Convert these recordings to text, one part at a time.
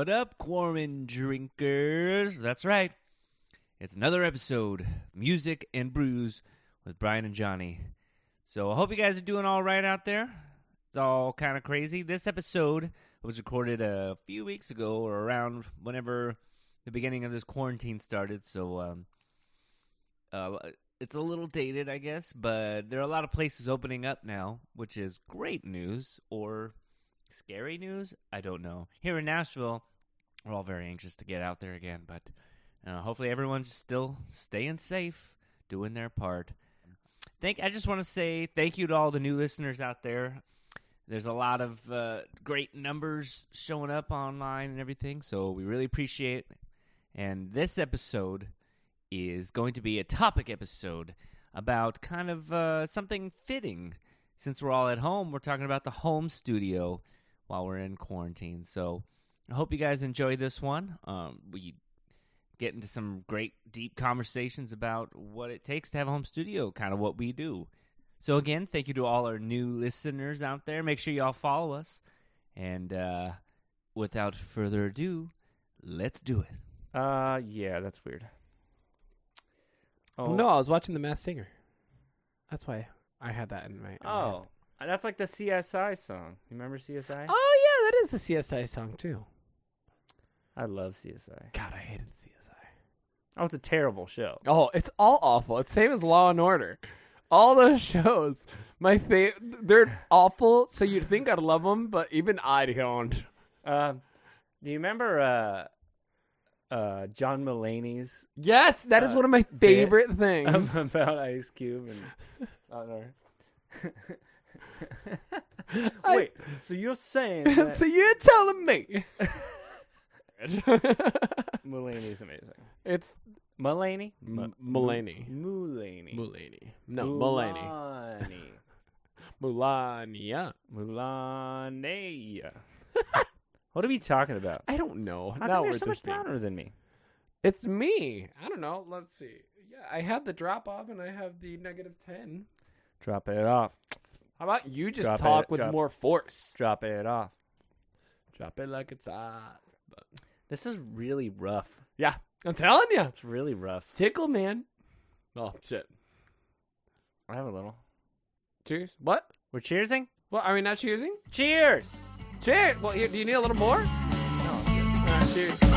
What up, Quarman drinkers? That's right. It's another episode, Music and Brews with Brian and Johnny. So I hope you guys are doing all right out there. It's all kind of crazy. This episode was recorded a few weeks ago or around whenever the beginning of this quarantine started. So um, uh, it's a little dated, I guess, but there are a lot of places opening up now, which is great news or scary news. I don't know. Here in Nashville, we're all very anxious to get out there again, but uh, hopefully everyone's still staying safe, doing their part. Thank. I just want to say thank you to all the new listeners out there. There's a lot of uh, great numbers showing up online and everything, so we really appreciate. it. And this episode is going to be a topic episode about kind of uh, something fitting. Since we're all at home, we're talking about the home studio while we're in quarantine. So I hope you guys enjoy this one. Um, we get into some great, deep conversations about what it takes to have a home studio, kind of what we do. So again, thank you to all our new listeners out there. Make sure y'all follow us. And uh, without further ado, let's do it. Uh, yeah, that's weird. Oh. No, I was watching The Masked Singer. That's why I had that in my. in Oh, head. that's like the CSI song. You remember CSI? Oh yeah, that is the CSI song too. I love CSI. God, I hated CSI. Oh, it's a terrible show. Oh, it's all awful. It's same as Law and Order. All those shows, my favorite, they're awful. So you'd think I'd love them, but even I don't. Um, do you remember uh, uh, John Mulaney's Yes, that is Uh, one of my favorite things. about Ice Cube and Law and Order? I- Wait, so you're saying that so you're telling me Mulaney's amazing? it's Mulaney? M- Mulaney. Mulaney. Mulaney? No, Mulaney. Mulaney. Mulania. Mulaney. what are we talking about? I don't know. How now come you're so much louder than me? It's me. I don't know. Let's see. Yeah, I have the drop off and I have the negative ten. Drop it off. How about you just Drop talk it, with drop- more force? Drop it off. Drop it like it's hot. This is really rough. Yeah, I'm telling you, It's really rough. tickle, man. Oh shit. I have a little. Cheers. What? We're cheersing? What? Are we not cheersing? Cheers! Cheers. Well, here. Do you need a little more? No. All right, cheers.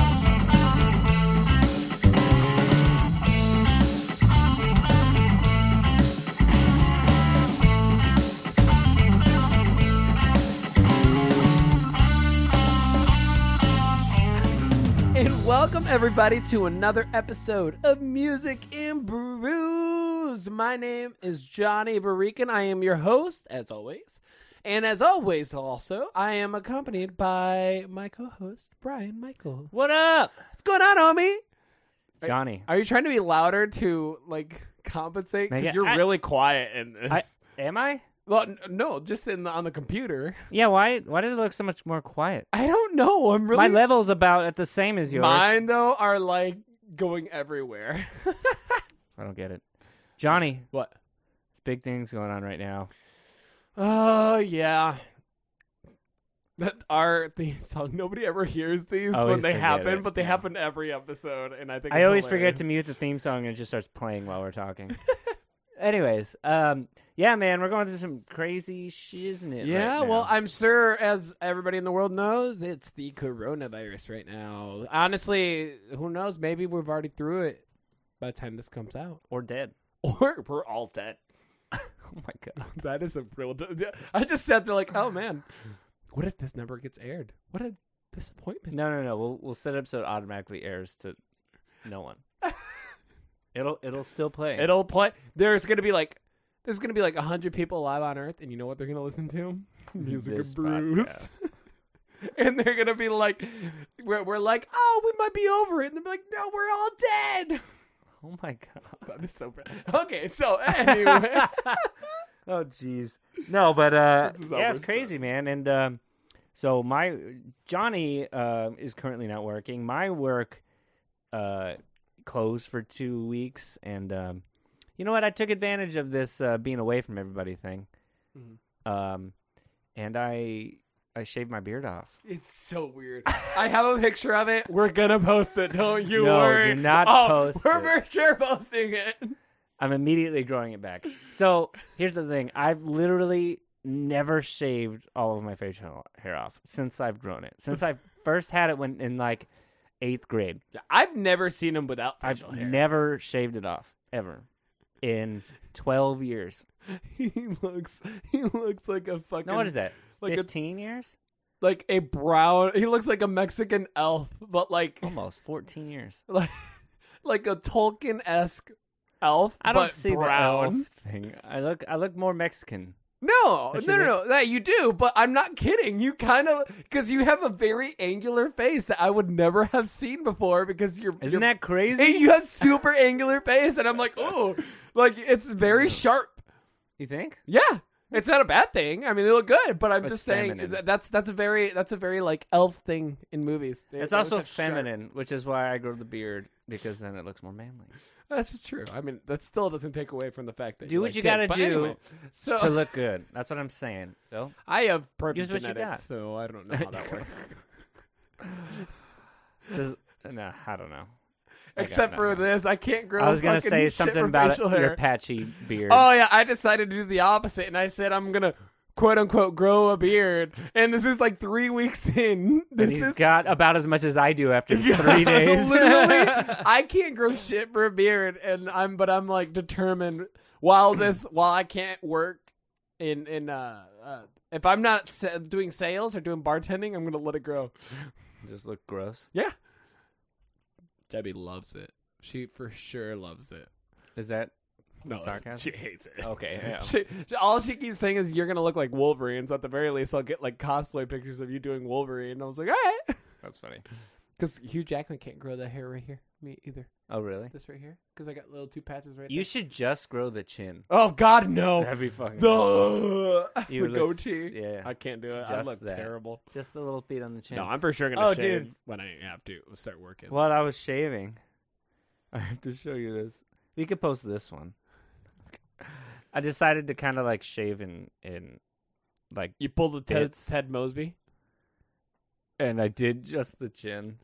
Welcome everybody to another episode of Music and Brews. My name is Johnny Barican. I am your host, as always. And as always, also, I am accompanied by my co-host, Brian Michael. What up? What's going on, homie? Johnny. Are you trying to be louder to like compensate? Make Because it- you're I- really quiet in this. I, am I? Well, n- no, just in the, on the computer. Yeah, why Why does it look so much more quiet? I don't know. I'm really My level's about at the same as yours. mine though are like going everywhere. I don't get it. Johnny, what? there's big things going on right now. Oh yeah. That our theme song. Nobody ever hears these always when they forget happen, it, but they yeah. happen every episode, and I think I it's always forget hilarious. to mute the theme song and it just starts playing while we're talking. Anyways, um, yeah, man, we're going through some crazy shiznit. Yeah, right well. I'm sure, as everybody in the world knows, it's the coronavirus right now. Honestly, who knows? Maybe we've already through it by the time this comes out, or dead. or we're all dead. Oh my god. That is a real. I just sat there like, oh man, what if this never gets aired? What a disappointment. No, no, no. We'll we'll set it up so it automatically airs to no one. It'll it'll still play. It'll play. There's gonna be like, there's gonna be like hundred people alive on Earth, and you know what they're gonna listen to? Music This of Brews. podcast. and they're gonna be like, we're, we're like, oh, we might be over it, and they're like, no, we're all dead. Oh my god. That is so bad. Okay, so anyway, oh jeez. No, but uh This is yeah, it's crazy, man. And um so my Johnny uh, is currently not working. My work uh closed for 2 weeks and um you know what? I took advantage of this uh being away from everybody thing. Mhm. Um and I I shaved my beard off. It's so weird. I have a picture of it. We're gonna post it. Don't you No, worry. do not oh, post We're it. for sure posting it. I'm immediately growing it back. So here's the thing: I've literally never shaved all of my facial hair off since I've grown it. Since I first had it when in like eighth grade, I've never seen him without I've facial hair. never shaved it off ever in twelve years. he looks. He looks like a fucking. No, what is that? like a- Fifteen years? Like a brown. He looks like a Mexican elf, but like Almost fourteen years. like like a Tolkien esque elf. I don't but see brown. the elf thing. I look, I look more Mexican. No, no, no, no. That you do, but I'm not kidding. You kind of because you have a very angular face that I would never have seen before because you're. Isn't you're, that crazy? You have super angular face, and I'm like, oh, like it's very sharp. You think? Yeah, it's not a bad thing. I mean, they look good, but I'm It's just saying feminine. that- that's that's a very that's a very like elf thing in movies. They- It's also have sharp- feminine, which is why I grow the beard because then it looks more manly. That's true. I mean, that still doesn't take away from the fact that Do you what like you dick. gotta But do anyway, so to look good. That's what I'm saying. So I have perfect Use what you genetics, got. so I don't know how that works. Does- no, I don't know. Except for nothing. this, I can't grow. I was gonna fucking say shit something from about facial your patchy beard. Oh yeah, I decided to do the opposite, and I said I'm gonna quote unquote grow a beard, and this is like three weeks in. and This he's is got about as much as I do after Yeah, three days. Literally, I can't grow shit for a beard, and I'm but I'm like determined. While this, while I can't work in in uh, uh if I'm not sa- doing sales or doing bartending, I'm gonna let it grow. Just look gross. Yeah, Debbie loves it. She for sure loves it. Is that No, Sarcasm? She hates it. okay? Yeah. She, she- all she keeps saying is you're gonna look like Wolverine. So at the very least, I'll get like cosplay pictures of you doing Wolverine. And I was like, all right, That's funny. because Hugh Jackman can't grow that hair right here. Me either. Oh, really? This right here, because I got little two patches right You there. should just grow the chin. Oh God, no. That'd be fucking. The, You the look- goatee. yeah. I can't do it. I look that. terrible. Just the little feet on the chin. No, I'm for sure gonna Oh, shave dude. when I have to start working. While I was shaving, I have to show you this. We could post this one. I decided to kind of like shave in in like, You pulled the Ted, Bits. Ted Mosby. and I did just the chin.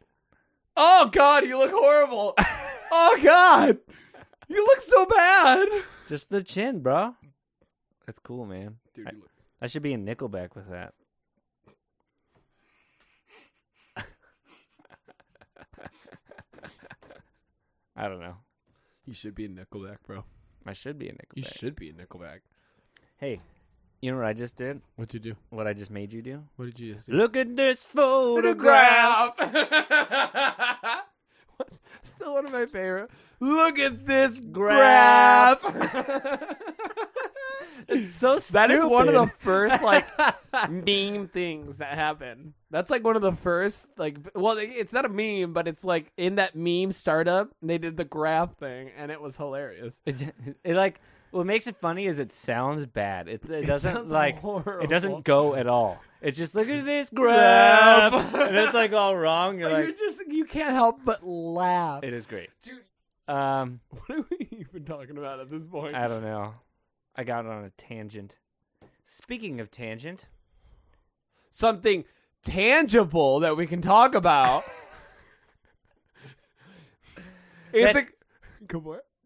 Oh God, you look horrible. oh God, you look so bad. Just the chin, bro. That's cool, man. Dude, I- you look- I should be in Nickelback with that. I don't know. you should be in Nickelback, bro. I should be a Nickelback. You should be a Nickelback. Hey, you know what I just did? What'd you do? What I just made you do? What did you just do? Look at this photograph. Still one of my favorite. Look at this Graph. It's so stupid. That is one of the first like meme things that happen. That's like one of the first like well it's not a meme but it's like in that meme startup they did the graph thing and it was hilarious. It, it like what makes it funny is it sounds bad. It, it doesn't sounds like horrible. it doesn't go at all. It's just look at this graph, and it's like all wrong. You're You're like, just you can't help but laugh. it is great. Dude, Um, what are we even talking about at this point? I don't know. I got on a tangent. Speaking of tangent, Something tangible that we can talk about. it's That- a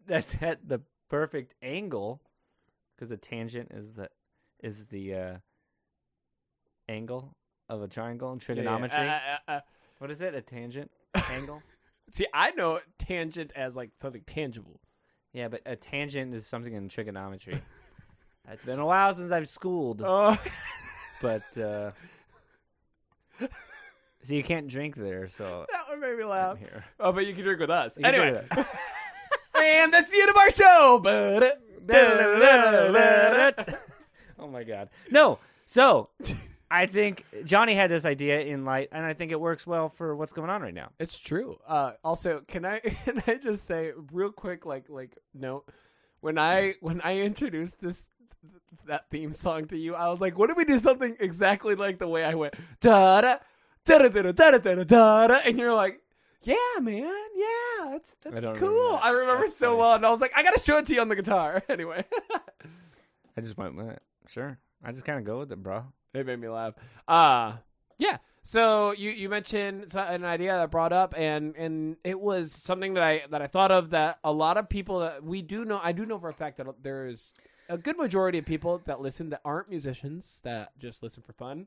that's at the perfect angle because a tangent is the is the uh, angle of a triangle in trigonometry. Yeah, yeah. Uh, uh, uh, what is it? A tangent angle? See, I know tangent as like something tangible. Yeah, but a tangent is something in trigonometry. it's been a while since I've schooled, Uh, but uh, so you can't drink there. So that one made me laugh. here. Oh, but you can drink with us. You anyway, and that's the end of our show. Oh my god. No. So I think Johnny had this idea in light, and I think it works well for what's going on right now. it's true. Uh, also, can I can I just say real quick, like like note when I when I introduced this that theme song to you, I was like, what if we do something exactly like the way I went da da da da da da da da da and you're like. Yeah, man. Yeah, that's that's remember cool. that. I remember That's it so funny. well, and I was like, I gotta show it to you on the guitar. Anyway, I just went with it. Sure. I just kind of go with it, bro. It made me laugh. Uh yeah. So you you mentioned an idea that I brought up, and and it was something that I that I thought of that a lot of people that we do know. I do know for a fact that there's a good majority of people that listen that aren't musicians that just listen for fun.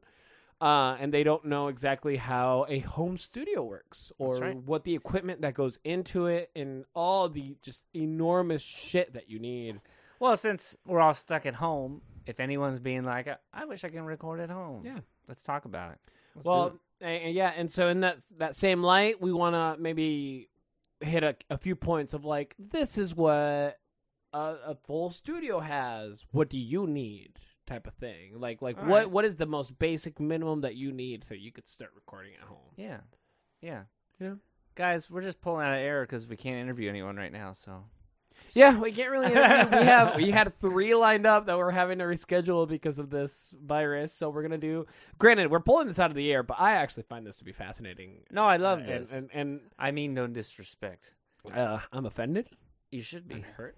Uh, and they don't know exactly how a home studio works or right. what the equipment that goes into it and all the just enormous shit that you need. Well, since we're all stuck at home, if anyone's being like, "I wish I can record at home," Yeah. let's talk about it. Let's Well, it. and yeah, and so in that that same light, we want to maybe hit a, a few points of like this is what a, a full studio has. What do you need? Type of thing. Like like All what right. what is the most basic minimum that you need so you could start recording at home? yeah, yeah, You know? guys, we're just pulling out of air because we can't interview anyone right now. So Yeah, we can't really. Interview. we have we had three lined up that we're having to reschedule because of this virus. So we're gonna do. Granted, we're pulling this out of the air, but I actually find this to be fascinating. no, I love and, this, and and I mean no disrespect. uh, I'm offended. You should be, and hurt.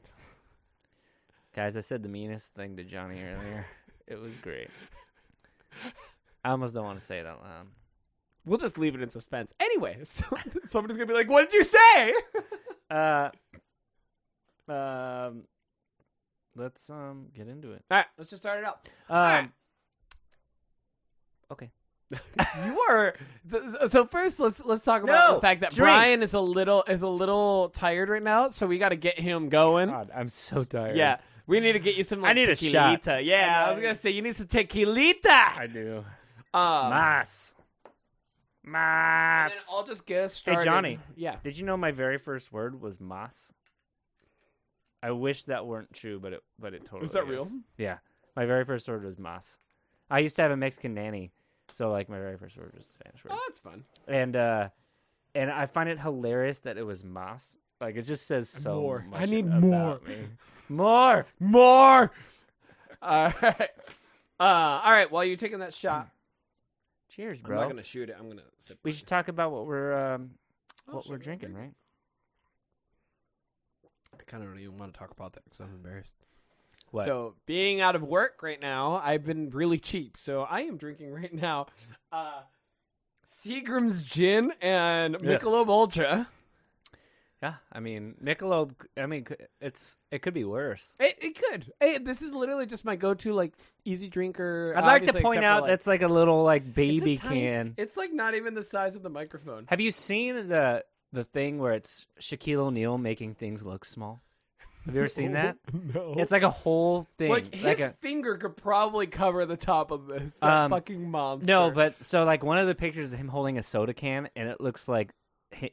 Guys. I said the meanest thing to Johnny earlier. it was great. I almost don't want to say it out loud. We'll just leave it in suspense. Anyway, so somebody's gonna be like, "What did you say?" Uh, um, let's um get into it. All right, let's just start it out. Um, right. okay. you are so, so first. Let's let's talk about No, the fact that drinks. Brian is a little is a little tired right now. So we got to get him going. God, I'm so tired. Yeah, we need to get you some. Like, I need a shot. Yeah, I was gonna say you need some tequilita. I do. Um, Mas. and Mas. I'll just get started. Johnny. Yeah. Did you know my very first word was mas? I wish that weren't true, but it but it totally Is that real? Yeah. My very first word was mas. I used to have a Mexican nanny, so like my very first word was Spanish word. Oh, that's fun. And uh and I find it hilarious that it was mas. Like it just says so More. much I need more. me. More. More. All right. Uh, all right. While you're taking that shot, Cheers, bro. I'm not gonna shoot it. I'm gonna sip. We mine. should talk about what we're um what sure, we're okay. drinking, right? I kind of don't even want to talk about that because I'm embarrassed. What? So, being out of work right now, I've been really cheap. So, I am drinking right now uh, Seagram's gin and Yeah. Michelob Ultra. Yeah, I mean Michelob. I mean, it's it could be worse. It, it could. Hey, this is literally just my go-to like easy drinker. I'd like to point except for, out like- that's like a little like it's baby tiny- can. It's like not even the size of the microphone. Have you seen the the thing where it's Shaquille O'Neal making things look small? Have you ever seen that? No. It's like a whole thing. like his like a, finger could probably cover the top of this. That Um, fucking monster. no, but so like one of the pictures is him holding a soda can, and it looks like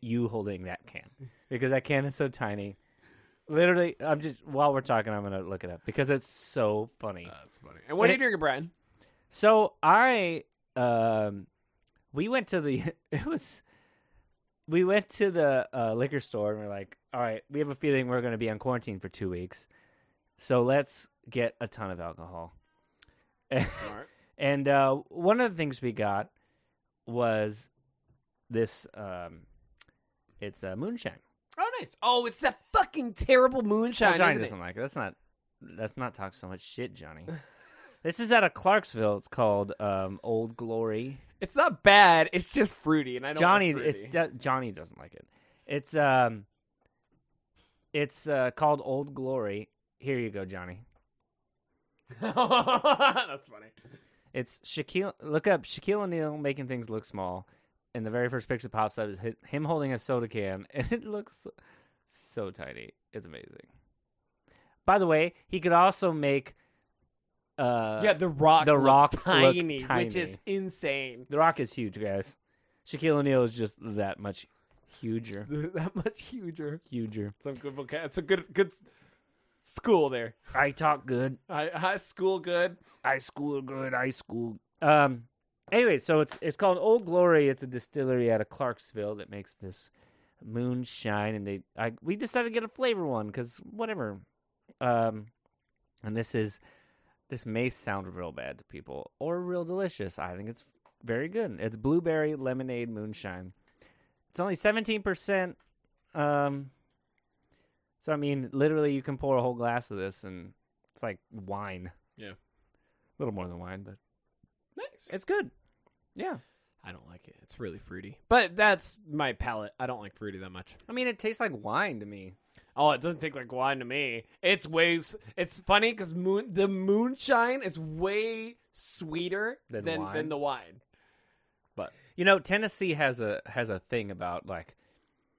you holding that can because that can is so tiny. Literally, I'm just while we're talking, I'm gonna look it up because it's so funny. that's funny. And what are you drinking, Brian? So I um we went to the it was we went to the uh, liquor store and we're like, all right, we have a feeling we're going to be on quarantine for two weeks, so let's get a ton of alcohol. And uh, one of the things we got was this. Um, it's uh, moonshine. Oh, nice. Oh, it's that fucking terrible moonshine. Johnny isn't it? doesn't like it. That's not. That's not talk so much shit, Johnny. this is out of Clarksville. It's called um, Old Glory. It's not bad. It's just fruity, and I don't. Johnny, like it's. Jo- Johnny doesn't like it. It's um, it's uh, called Old Glory. Here you go, Johnny. That's funny. It's Shaquille. Look up Shaquille O'Neal making things look small, and the very first picture that pops up is him holding a soda can, and it looks so, tiny. It's amazing. By the way, he could also make. Uh, yeah, the rock. The Rock tiny, tiny. which is insane. The Rock is huge, guys. Shaquille O'Neal is just that much huger, that much huger. huger. Some good vocab. It's a good good school there. I talk good. High, high school good. I school good. I school. Um. Anyway, so it's it's called Old Glory. It's a distillery out of Clarksville that makes this moonshine, and they I we decided to get a flavor one because whatever. Um, and this is this may sound real bad to people or real delicious. I think it's very good. It's blueberry lemonade moonshine. It's only seventeen percent. Um. So I mean, literally, you can pour a whole glass of this, and it's like wine. Yeah. A little more than wine, but Nice. It's good. Yeah. I don't like it. It's really fruity. But that's my palate. I don't like fruity that much. I mean, it tastes like wine to me. Oh, it doesn't taste like wine to me. It's way. It's funny because moon the moonshine is way sweeter Than than wine? than the wine. But You know, Tennessee has a has a thing about like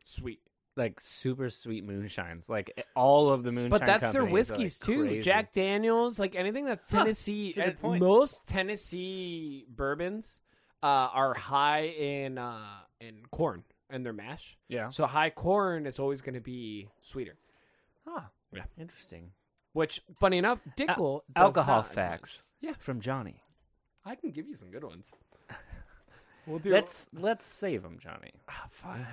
Sweet. Like super sweet moonshines. Like all of the moonshine. But that's their whiskeys like, too. crazy. Jack Daniels, like anything that's Tennessee. that's a good and. Most Tennessee bourbons uh, are high in uh, in corn and their mash. Yeah. So high corn is always going to be sweeter. Huh. Yeah. Interesting. Which, funny enough, Dickel does Alcohol not facts. Yeah. From Johnny. I can give you some good ones. We'll do Let's let's save them, Johnny. Ah, fine.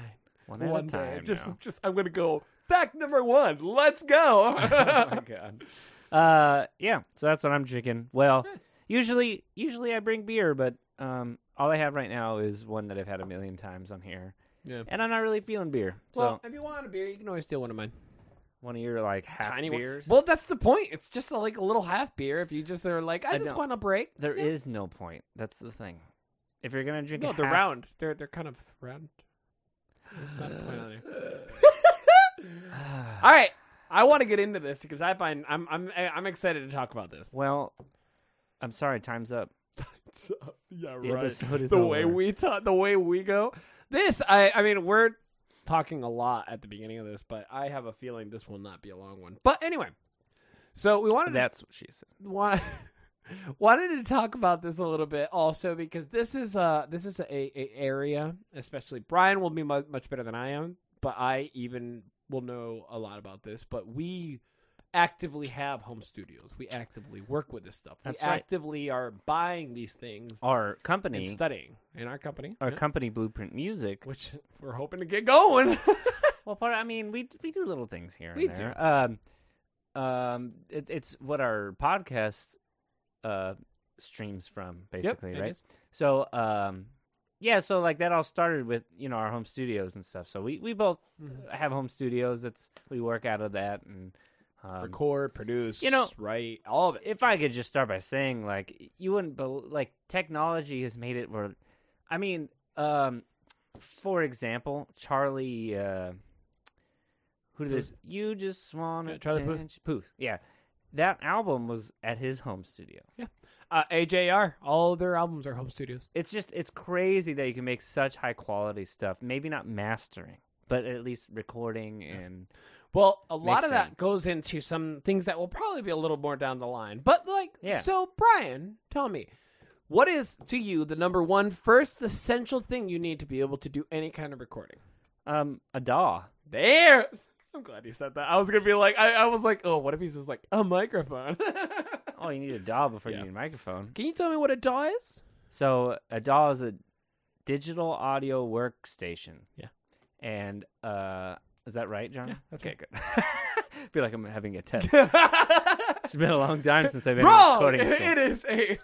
One at one a time. day. Just, now. just I'm gonna go fact number one. Let's go. oh my god. Uh, yeah. So that's what I'm drinking. Well, Nice. usually, usually I bring beer, but um, all I have right now is one that I've had a million times on here, Yeah. and I'm not really feeling beer. So Well, if you want a beer, you can always steal one of mine. one of your like half Tiny one. beers. Well, that's the point. It's just a, like a little half beer. If you just are like, I, I just don't- want a break. There is no point. That's the thing. If you're gonna drink, No, a they're half- round. They're they're kind of round. There's not a point on there. All right, I want to get into this because I find I'm I'm I'm excited to talk about this. well, I'm sorry. Time's up. yeah, The episode is the way over. we talk, the way we go. This, I I mean, we're talking a lot at the beginning of this, but I have a feeling this will not be a long one. But anyway, so we wanted to That's what she said. want, wanted to talk about this a little bit also because this is uh this is a, a area especially Brian will be mu- much better than I am but I even will know a lot about this but we actively have home studios we actively work with this stuff That's we right. actively are buying these things Our and company, studying in our company our yeah, company, Blueprint Music. which we're hoping to get going Well, part. I mean, we we do little things here. We and there. Um, um, it, it's what our podcast uh streams from, basically, it right? So, um, yeah. So like that all started with you know our home studios and stuff. So we we both Mhm. have home studios. That's we work out of that and. Um, record produce you know- write all of it if I could just start by saying, like, you wouldn't, bel like, technology has made it where, I mean, um, for example, Charlie, uh, who did this? You just want to Yeah, Charlie Puth. Puth. Yeah, that album was at his home studio. Yeah. Uh, AJR all of their albums are home studios It's just, it's crazy that you can make such high quality stuff. Maybe not mastering, but at least recording and Well, a lot of Mixing. that goes into some things that will probably be a little more down the line. But like, Yeah. so Brian, tell me, what is to you the number one first essential thing you need to be able to do any kind of recording? um a DAW. There. I'm glad you said that. I was gonna be like, I, I was like, oh, what if he's just like a microphone? Oh, you need a DAW before Yeah. you need a microphone. Can you tell me what a DAW is? So a DAW is a digital audio workstation. Yeah. And uh, is that right, John? Yeah, that's okay. Good. I feel like I'm having a test. It's been a long time since I've been Wrong. recording. It is a.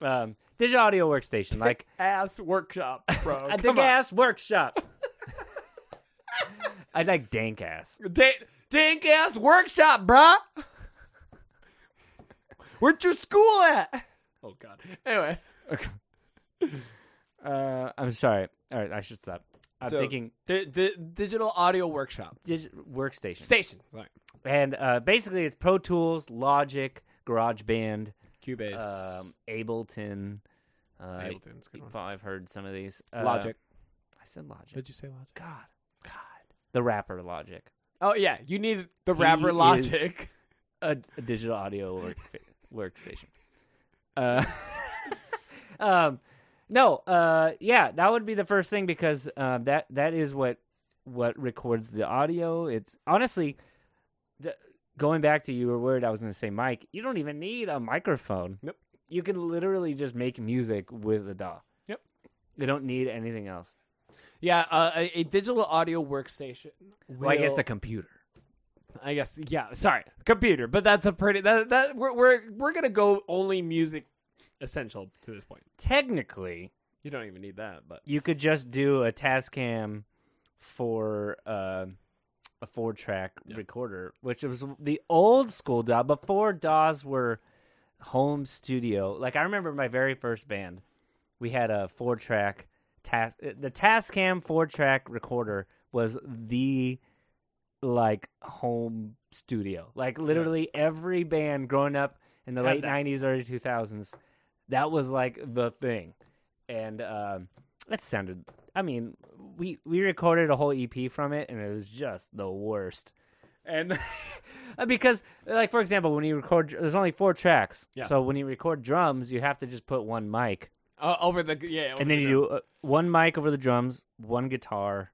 Um, digital audio workstation, like ass workshop, bro. a Come big on. ass workshop. I like dank ass. Da- dank ass workshop, bruh. Where'd your school at? Oh God. Anyway, Uh, I'm sorry. All right, I should stop. I'm So- thinking di- di- digital audio workshop dig- workstation. station. Sorry. and uh, basically, it's Pro Tools, Logic, GarageBand, Cubase, um, Ableton. Uh, Ableton's a good one. I've heard some of these. Uh, Logic. I said Logic. Did you say Logic? God. The rapper Logic, Oh yeah, you need the He rapper is- Logic. a, a digital audio work, workstation. Uh, um, no, uh, yeah, that would be the first thing because uh, that that is what what records the audio. It's honestly d- going back to you were worried I was going to say Mike, You don't even need a microphone. Nope. You can literally just make music with a DAW. Yep. You don't need anything else. Yeah, uh, a, a digital audio workstation. Well, I guess a computer. I guess yeah. Sorry, computer. But that's a pretty that that we're we're we're gonna go only music essential to this point. Technically, You don't even need that, but you could just do a Tascam for uh, a four track Yeah. recorder, which was the old school DAW before DAWs were home studio. Like I remember my very first band, we had a four track task. The Tascam four track recorder was the like home studio. Like literally every band growing up in the Had late that. nineties, early two thousands, that was like the thing. And um, that sounded. I mean, we we recorded a whole EP from it, and it was just the worst. And because, like for example, when you record, there's only four tracks. Yeah. So when you record drums, you have to just put one mic, Uh, over the yeah, over and then the you do uh, one mic over the drums, one guitar,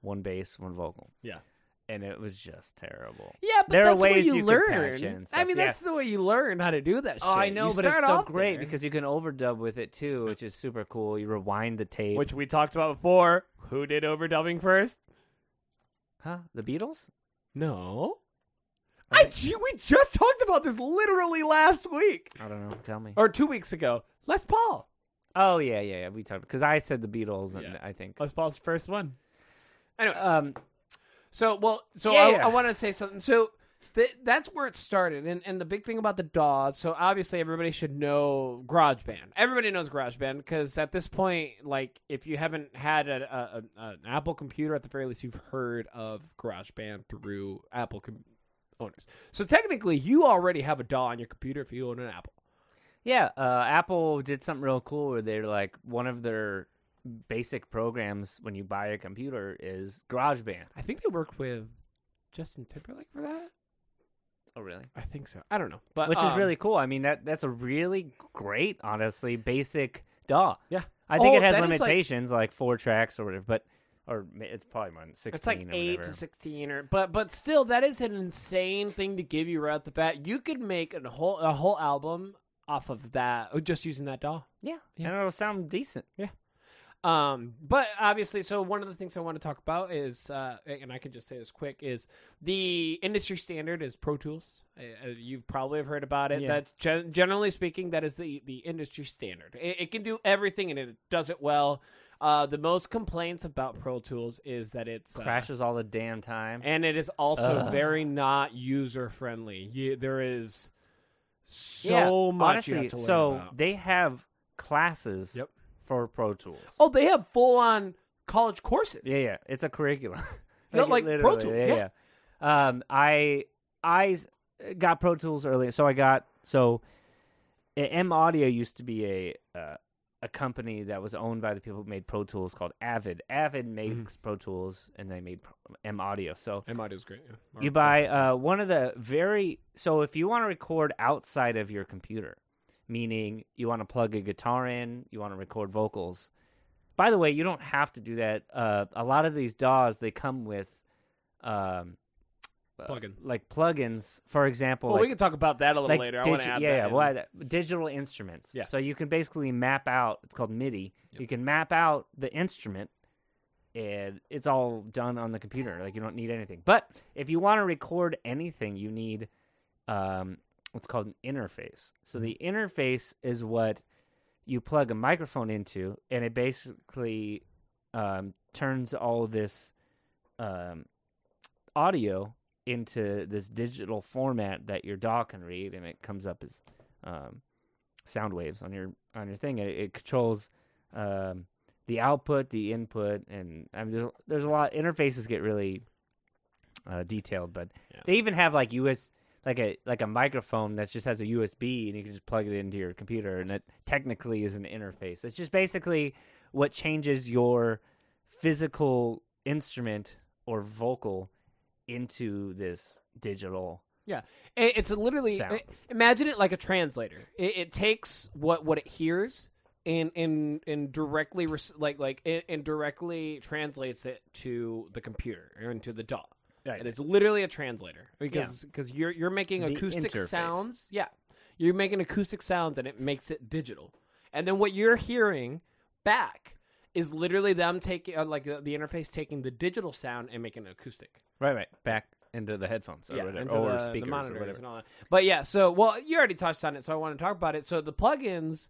one bass, one vocal. Yeah. And it was just terrible. Yeah, but There that's the way ways you, you learn. patch it and I stuff, mean, yeah. that's the way you learn how to do that. Shit. Oh, I know, You but it's so great there. because you can overdub with it too, which is super cool. You rewind the tape. which we talked about before. Who did overdubbing first? huh? The Beatles? No. I gee, we just talked about this literally last week I don't know. Tell me. or two weeks ago. Les Paul. Oh yeah, yeah, yeah. We talked because I said the Beatles, and Yeah. I think. Les Paul's first one. Anyway, Um, So well, so Yeah, I, yeah. I want to say something. So th- that's where it started, and and the big thing about the DAWs. So obviously everybody should know GarageBand. Everybody knows GarageBand because at this point, like if you haven't had a, a, a, an Apple computer, at the very least you've heard of GarageBand through Apple com- owners. So technically, you already have a DAW on your computer if you own an Apple. Yeah, uh, Apple did something real cool where they're like one of their basic programs when you buy a computer is GarageBand. I think they worked with Justin Timberlake for that. Oh, really? I think so. I don't know, but Which is um, really cool. I mean that that's a really great, honestly, basic DAW. Yeah. I think Oh, it has is, like- limitations like, four tracks or whatever, but or it's probably more than sixteen. It's like eight whatever. to sixteen, or but but still, that is an insane thing to give you right off the bat. You could make a whole a whole album off of that, or just using that DAW. Yeah, Yeah. and it'll sound decent. Yeah. Um, but obviously, so one of the things I want to talk about is, uh, and I can just say this quick, is the industry standard is Pro Tools. Uh, you probably have heard about it. Yeah. That's gen- generally speaking, that is the the industry standard. It, it can do everything and it does it well. Uh, the most complaints about Pro Tools is that it's uh, Crashes all the damn time. and it is also very not user friendly. There is so yeah, much honestly. have to learn so about. they have classes Yep. for Pro Tools. oh, they have full on college courses. Yeah, yeah, it's a curriculum. Yeah, like Pro Tools, Yeah, yeah. Um, I I got Pro Tools earlier, so I got so M Audio used to be a uh, a company that was owned by the people who made Pro Tools called Avid. Avid makes Pro Tools, and they made M Audio. So M Audio is great. Yeah. you buy uh, one of the very so if you want to record outside of your computer, meaning you want to plug a guitar in, you want to record vocals. By the way, you don't have to do that. Uh, a lot of these DAWs they come with um, uh, Plugins. like plugins. For example, Well, like, we can talk about that a little like later. I want digi- to add yeah, that yeah, in. well, that- digital instruments. Yeah. So you can basically map out. It's called MIDI. Yep. You can map out the instrument, and it's all done on the computer. Like you don't need anything. But if you want to record anything, you need um, what's called an interface. So the interface is what you plug a microphone into, and it basically um, turns all this um, audio into this digital format that your DAW can read, and it comes up as um, sound waves on your on your thing. It, it controls um, the output, the input, and I mean, there's, there's a lot. Interfaces get really uh, detailed, but Yeah. they even have like US like a like a microphone that just has a USB, and you can just plug it into your computer, and it technically is an interface. It's just basically what changes your physical instrument or vocal into this digital. It- it's literally Sound. imagine it like a translator. It, it takes what what it hears and and and directly res- like like and, and directly translates it to the computer or into the DAW. Right. And it's literally a translator because because you're you're making The acoustic interface. sounds. Yeah, you're making acoustic sounds and it makes it digital. And then what you're hearing back is literally them taking uh, like uh, the interface taking the digital sound and making it acoustic. Right, right. Back into the headphones or yeah, whatever, into or the, speakers the or whatever. and all that. But yeah, so well, you already touched on it, so I want to talk about it. So the plugins,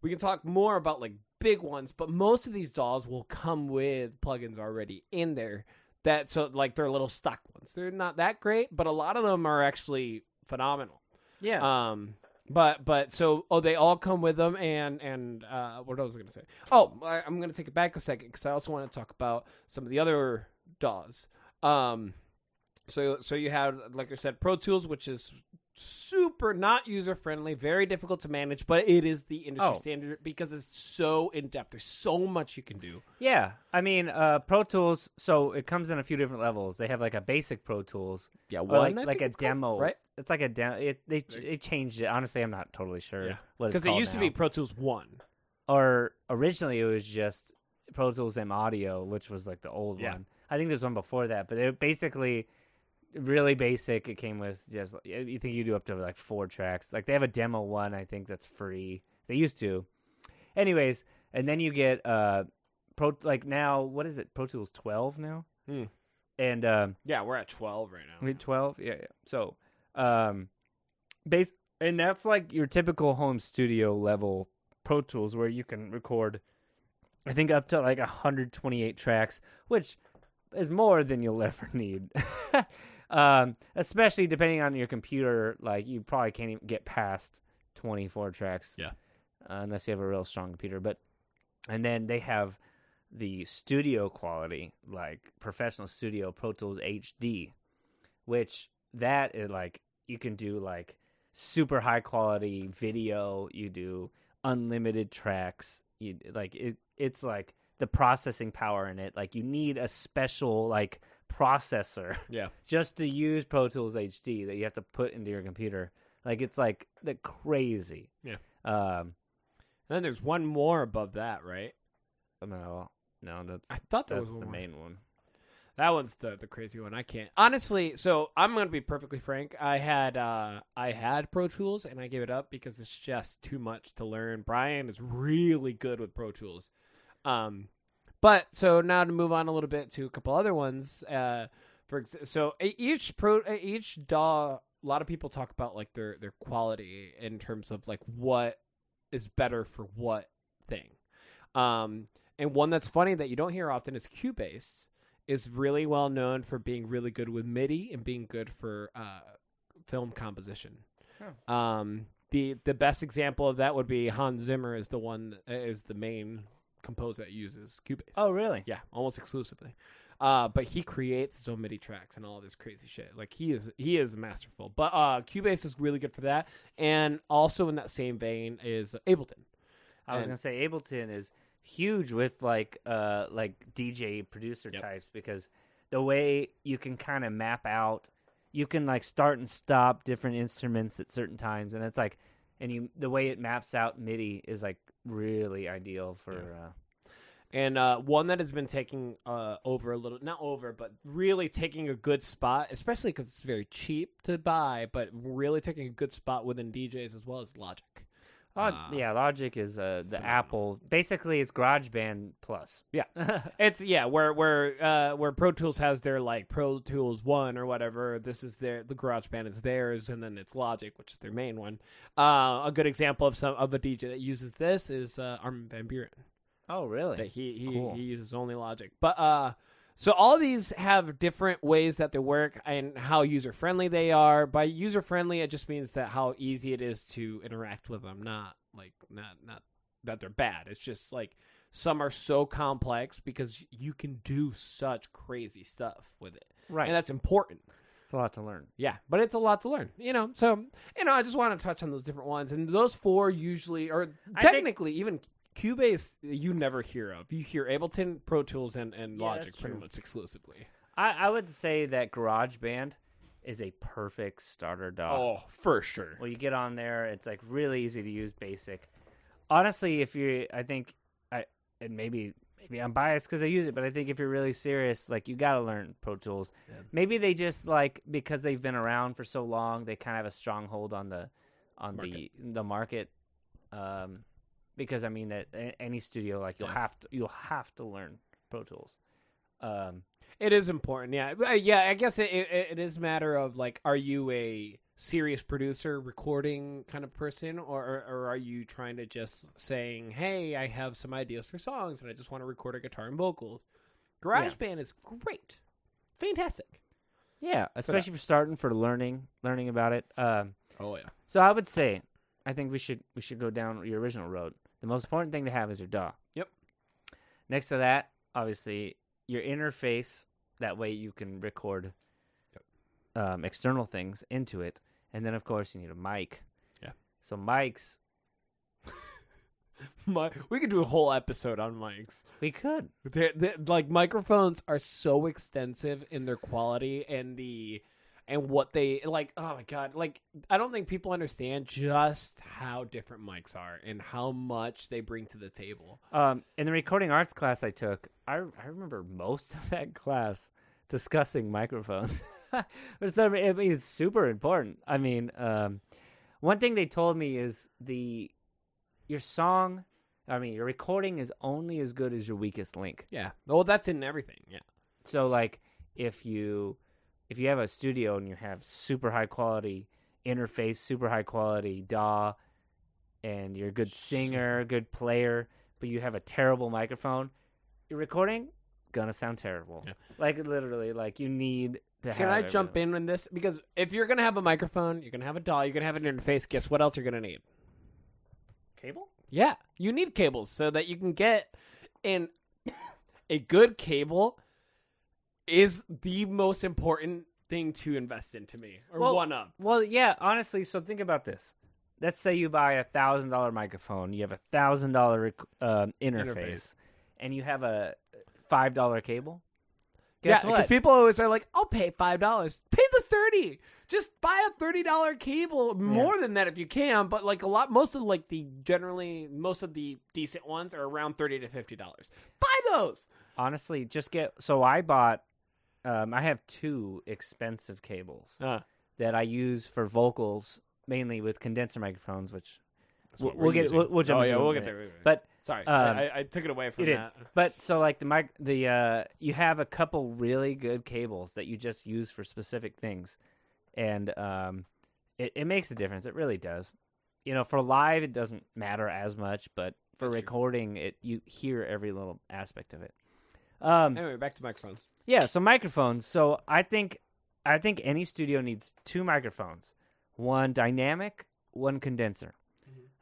we can talk more about like big ones, but most of these DAWs will come with plugins already in there. That so like they're little stock ones. They're not that great, but a lot of them are actually phenomenal. Yeah. Um, But but so oh they all come with them and and uh, what was I gonna say? Oh I, I'm gonna take it back a second because I also want to talk about some of the other DAWs. Um, so so you have like I said Pro Tools, which is super not user friendly, very difficult to manage, but it is the industry Oh. standard because it's so in depth. There's so much you can do. Yeah, I mean, uh, Pro Tools. So it comes in a few different levels. They have like a basic Pro Tools, Yeah, or one, like like a it's called, demo. right? It's like a down. It, they they changed it. Honestly, I'm not totally sure. Yeah. what it's Because it used to be Pro Tools One. or originally it was just Pro Tools M Audio, which was like the old Yeah. one. I think there's one before that, but it basically really basic. It came with just you think you do up to like four tracks. Like they have a demo one, I think that's free. They used to. Anyways, and then you get uh Pro like now what is it? Pro Tools 12 now? Hmm. And um Yeah, we're at twelve right now. Wait, twelve? Yeah, yeah. So, um, base, and that's like your typical home studio level Pro Tools where you can record, I think up to like 128 tracks, which is more than you'll ever need. um, especially depending on your computer, like you probably can't even get past 24 tracks. Yeah. Uh, unless you have a real strong computer, but and then they have the studio quality, like professional studio Pro Tools HD, which that is like you can do like super high quality video. You do unlimited tracks. You like it. It's like the processing power in it. Like you need a special like processor Yeah. just to use Pro Tools HD that you have to put into your computer. Like it's like the crazy. Yeah. Um. And then there's one more above that, right? No. No. That's I thought that that's was the more. main one. That one's the the crazy one. I can't honestly. So I'm gonna be perfectly frank. I had uh I had Pro Tools and I gave it up because it's just too much to learn. Brian is really good with Pro Tools. Um, but so now to move on a little bit to a couple other ones. Uh, for so each pro each DAW. A lot of people talk about like their their quality in terms of like what is better for what thing. Um, and one that's funny that you don't hear often is Cubase is really well known for being really good with MIDI and being good for uh, film composition. Um, the the best example of that would be Hans Zimmer is the one is the main composer that uses Cubase. Oh, really? yeah, almost exclusively. Uh, but he creates his own MIDI tracks and all this crazy shit. Like he is he is masterful. But uh, Cubase is really good for that. And also in that same vein is Ableton. I was And- gonna say Ableton is huge with like uh like DJ producer Yep. types because the way you can kind of map out, you can like start and stop different instruments at certain times, and it's like, and you the way it maps out MIDI is like really ideal for. Yeah. Uh, And uh, one that has been taking uh, over a little, not over, but really taking a good spot, especially because it's very cheap to buy, but really taking a good spot within DJs as well as Logic. Log- Ah. yeah, Logic is uh, the phenomenal. Apple. Basically, it's GarageBand plus. Yeah, it's yeah where where uh, where Pro Tools has their like Pro Tools One or whatever. This is their the GarageBand is theirs, and then it's Logic, which is their main one. Uh, a good example of some of a DJ that uses this is uh, Armin van Buuren. Oh, really? that he he, Cool. he uses only Logic. But uh, so all these have different ways that they work and how user friendly they are. By user friendly, it just means that how easy it is to interact with them. Not like not not that they're bad. It's just like some are so complex because you can do such crazy stuff with it, right. and that's important. it's a lot to learn. Yeah, but it's a lot to learn, you know. So, you know, I just want to touch on those different ones, and those four usually, or I think- technically, even Cubase, you never hear of. You hear Ableton, Pro Tools, and and Yeah, Logic pretty much exclusively. I, I would say that GarageBand is a perfect starter DAW. Oh, for sure. Well, you get on there, it's like really easy to use, basic. Honestly, if you, I think, I and maybe maybe I'm biased because I use it, but I think if you're really serious, like you got to learn Pro Tools. Yeah. Maybe they just like because they've been around for so long, they kind of have a stronghold on the on Market. the the market. Um, because I mean that any studio like you'll Yeah. have to you'll have to learn Pro Tools. Um, It is important, yeah, Uh, yeah. I guess it, it it is a matter of like, are you a serious producer, recording kind of person, or, or or are you trying to just saying, hey, I have some ideas for songs and I just want to record a guitar and vocals? GarageBand is great, fantastic. yeah, especially for starting for learning learning about it. Um, Oh yeah, So I would say, I think we should we should go down your original road. The most important thing to have is your DAW. Yep. Next to that, obviously, your interface. That way you can record um, external things into it, and then of course you need a mic. Yeah. So mics, My, we could do a whole episode on mics. we could. They're, they're- like microphones are so extensive in their quality and the and what they like. Oh my god! Like I don't think people understand just how different mics are and how much they bring to the table. Um, in the recording arts class I took, I I remember most of that class discussing microphones. but so, I mean, it's super important. I mean, um, one thing they told me is the your song. I mean, your recording is only as good as your weakest link. Yeah. Well, that's in everything. Yeah. So, like, if you if you have a studio and you have super high quality interface, super high quality DAW, and you're a good singer, good player, but you have a terrible microphone, your recording gonna sound terrible. Yeah. Like literally, like you need to. Can I jump in on this? Because if you're gonna have a microphone, you're gonna have a DAW, you're gonna have an interface. Guess what else you're gonna need? Cable? Yeah, you need cables so that you can get in a good cable is the most important thing to invest in to me or Well- one of. Well, yeah. Honestly, so think about this. Let's say you buy a thousand dollar microphone, you have a thousand dollar um, interface, and you have a five dollar cable. Guess yeah, because people always are like, "I'll pay five dollars. Pay the thirty. Just buy a thirty dollar cable. More than that if you can. But like a lot, most of like the generally most of the decent ones are around thirty to fifty dollars. Buy those. honestly just get so i bought um, i have two expensive cables Uh, that i use for vocals mainly with condenser microphones which we'll, we'll get we'll, we'll jump Oh, yeah, we'll get there, but sorry, Um, I, I, took it away from you did. but so like the mic the uh you have a couple really good cables that you just use for specific things. And um it, it makes a difference. It really does. You know for live it doesn't matter as much but for That's true. recording it you hear every little aspect of it um Anyway, back to microphones. Yeah, so microphones. So I think I think any studio needs two microphones. One dynamic, one condenser.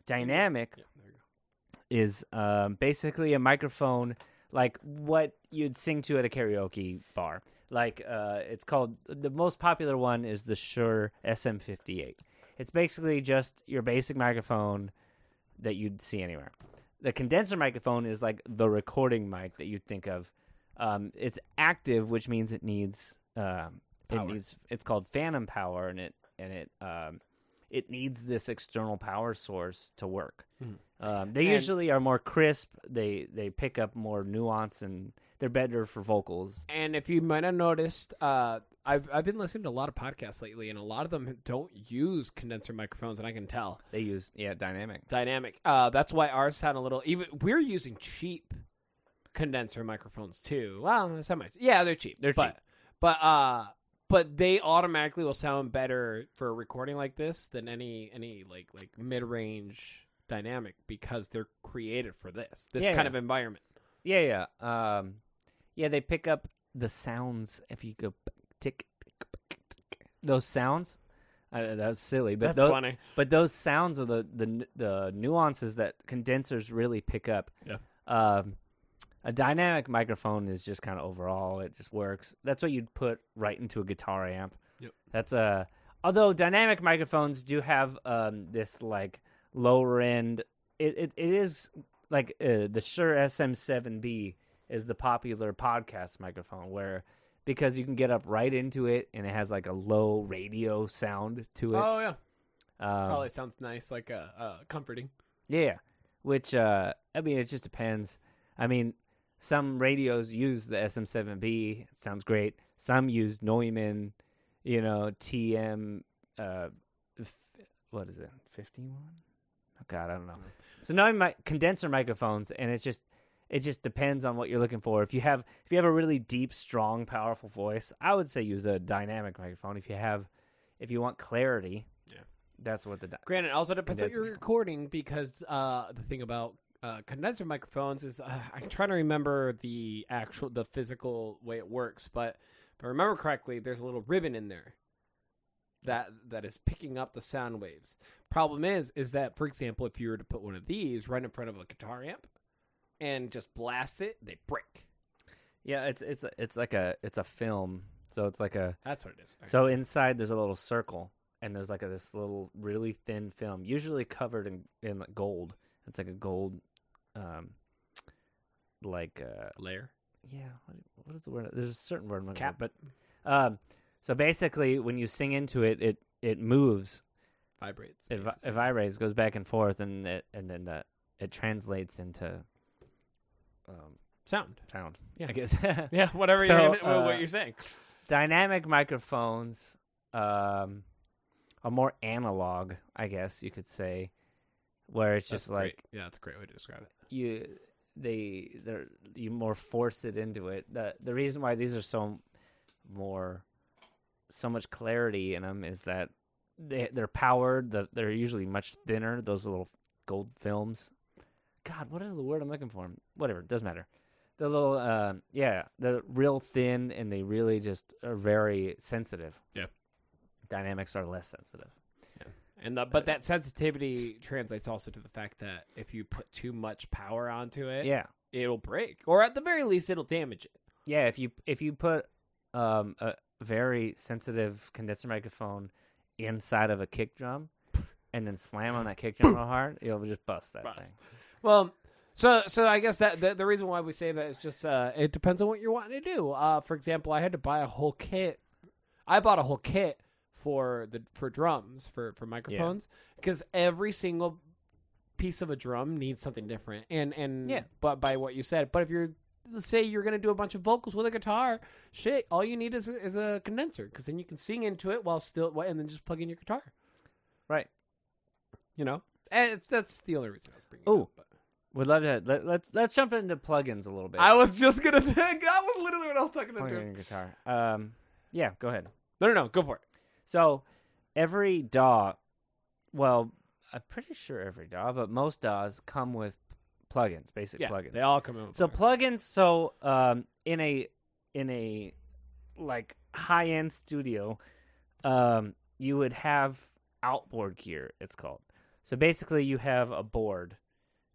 Dynamic Yeah, there you go. is um, basically a microphone like what you'd sing to at a karaoke bar. Like uh, it's called the most popular one is the Shure SM58. It's basically just your basic microphone that you'd see anywhere. The condenser microphone is like the recording mic that you'd think of. Um, it's active, which means it needs um, it needs it's called phantom power, and it and it um, it needs this external power source to work. Mhm. Um, they And- usually are more crisp. They they pick up more nuance, and they're better for vocals. And if you might have noticed, uh, I've I've been listening to a lot of podcasts lately, and a lot of them don't use condenser microphones, and I can tell They use yeah dynamic. dynamic. Uh, that's why ours sound a little. Even we're using cheap condenser microphones too. Well, semi. Yeah, they're cheap. They're but, cheap. but uh, but they automatically will sound better for a recording like this than any any like like mid range dynamic because they're created for this this Yeah, kind yeah. of environment. Yeah, yeah. Um, yeah, they pick up the sounds if you go tick, tick, tick, tick, those sounds. I know, that was silly, but That's those, funny. but those sounds are the, the the nuances that condensers really pick up. Yeah. Um, a dynamic microphone is just kind of overall, it just works. That's what you'd put right into a guitar amp. Yep. That's a. Although dynamic microphones do have um, this like lower end, it it, it is like uh, the Shure SM7B is the popular podcast microphone where because you can get up right into it and it has like a low radio sound to it. Oh yeah, Um, probably sounds nice, like uh, uh comforting. yeah, which uh, I mean, it just depends. I mean, some radios use the SM7B. It sounds great. Some use Neumann, you know, TM. Uh, f- what is it? Fifty-one. Oh God, I don't know. So now my condenser microphones, and it's just it just depends on what you're looking for. If you have if you have a really deep, strong, powerful voice, I would say use a dynamic microphone. If you have if you want clarity, Yeah. that's what the di- Granted, also depends what you're recording because uh, the thing about uh, condenser microphones is uh, I'm trying to remember the actual the physical way it works, but if I remember correctly, there's a little ribbon in there, that that is picking up the sound waves. Problem is, is that for example, if you were to put one of these right in front of a guitar amp and just blast it, they break. Yeah, it's it's it's like a it's a film. So it's like a That's what it is. so inside there's a little circle and there's like a, this little really thin film, usually covered in in gold. It's like a gold, um, like uh, layer. yeah. What, what is the word? There's a certain word, I'm Cap. but um, so basically when you sing into it, it it moves, Vibrates. it, it vibrates, goes back and forth, and it and then that it translates into um, sound. sound. Yeah. I guess. Yeah, whatever So, you're gonna, uh, what you're saying. dynamic microphones um, are more analog, I guess you could say, where it's just That's like great. yeah, that's a great way to describe it. You they they're you more force it into it. The the reason why these are so more so much clarity in them is that they they're powered. The, they're usually much thinner. Those little gold films. God, what is the word I'm looking for? Whatever, it doesn't matter. The little, uh, yeah, they're real thin and they really just are very sensitive. Yeah. Dynamics are less sensitive. And the, but that sensitivity translates also to the fact that if you put too much power onto it, Yeah, it'll break, or at the very least, it'll damage it. yeah. If you if you put um, a very sensitive condenser microphone inside of a kick drum and then slam on that kick drum real hard, it'll just bust that Bust. thing. Well, so so I guess that the, the reason why we say that is just uh, it depends on what you're wanting to do. Uh, for example, I had to buy a whole kit. I bought a whole kit for the for drums for for microphones because every single piece of a drum needs something different. And and Yeah. but by what you said, but if you're let's say you're gonna do a bunch of vocals with a guitar, shit, all you need is a, is a condenser because then you can sing into it while still and then just plug in your guitar. Right. You know, and that's the only reason I was bringing. it Ooh. up, but- Would love to let, let's let's jump into plugins a little bit. I was just gonna. Think, that was literally what I was talking about. guitar. Um, yeah, go ahead. No, no, no. Go for it. So every DAW, well, I'm pretty sure every DAW, but most DAWs come with plugins, basic Yeah, plugins. they all come in. With so plugins. plugins. So um, in a in a like high end studio, um, you would have outboard gear. It's called. So basically, you have a board.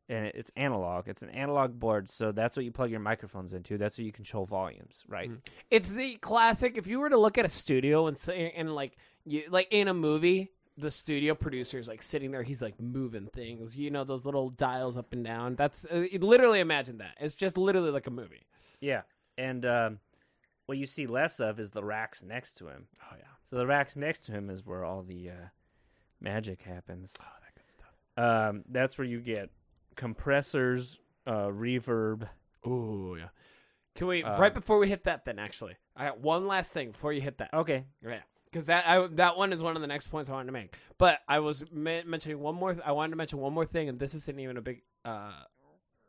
And it's analog. It's an analog board, so that's what you plug your microphones into. That's what you control volumes, right? Mhm. it's the classic. If you were to look at a studio and say, and like you like in a movie, the studio producer is like sitting there. He's like moving things. You know those little dials up and down. That's uh, literally imagine that. It's just literally like a movie. Yeah, and um, what you see less of is the racks next to him. Oh yeah. So the racks next to him is where all the uh, magic happens. Oh, that good stuff. Um, that's where you get compressors, uh, reverb. Oh yeah. Can we Uh, right before we hit that? Then actually, I got one last thing before you hit that. Okay, Yeah, because that I, that one is one of the next points I wanted to make. But I was me- mentioning one more. Th- I wanted to mention one more thing, and this isn't even a big uh,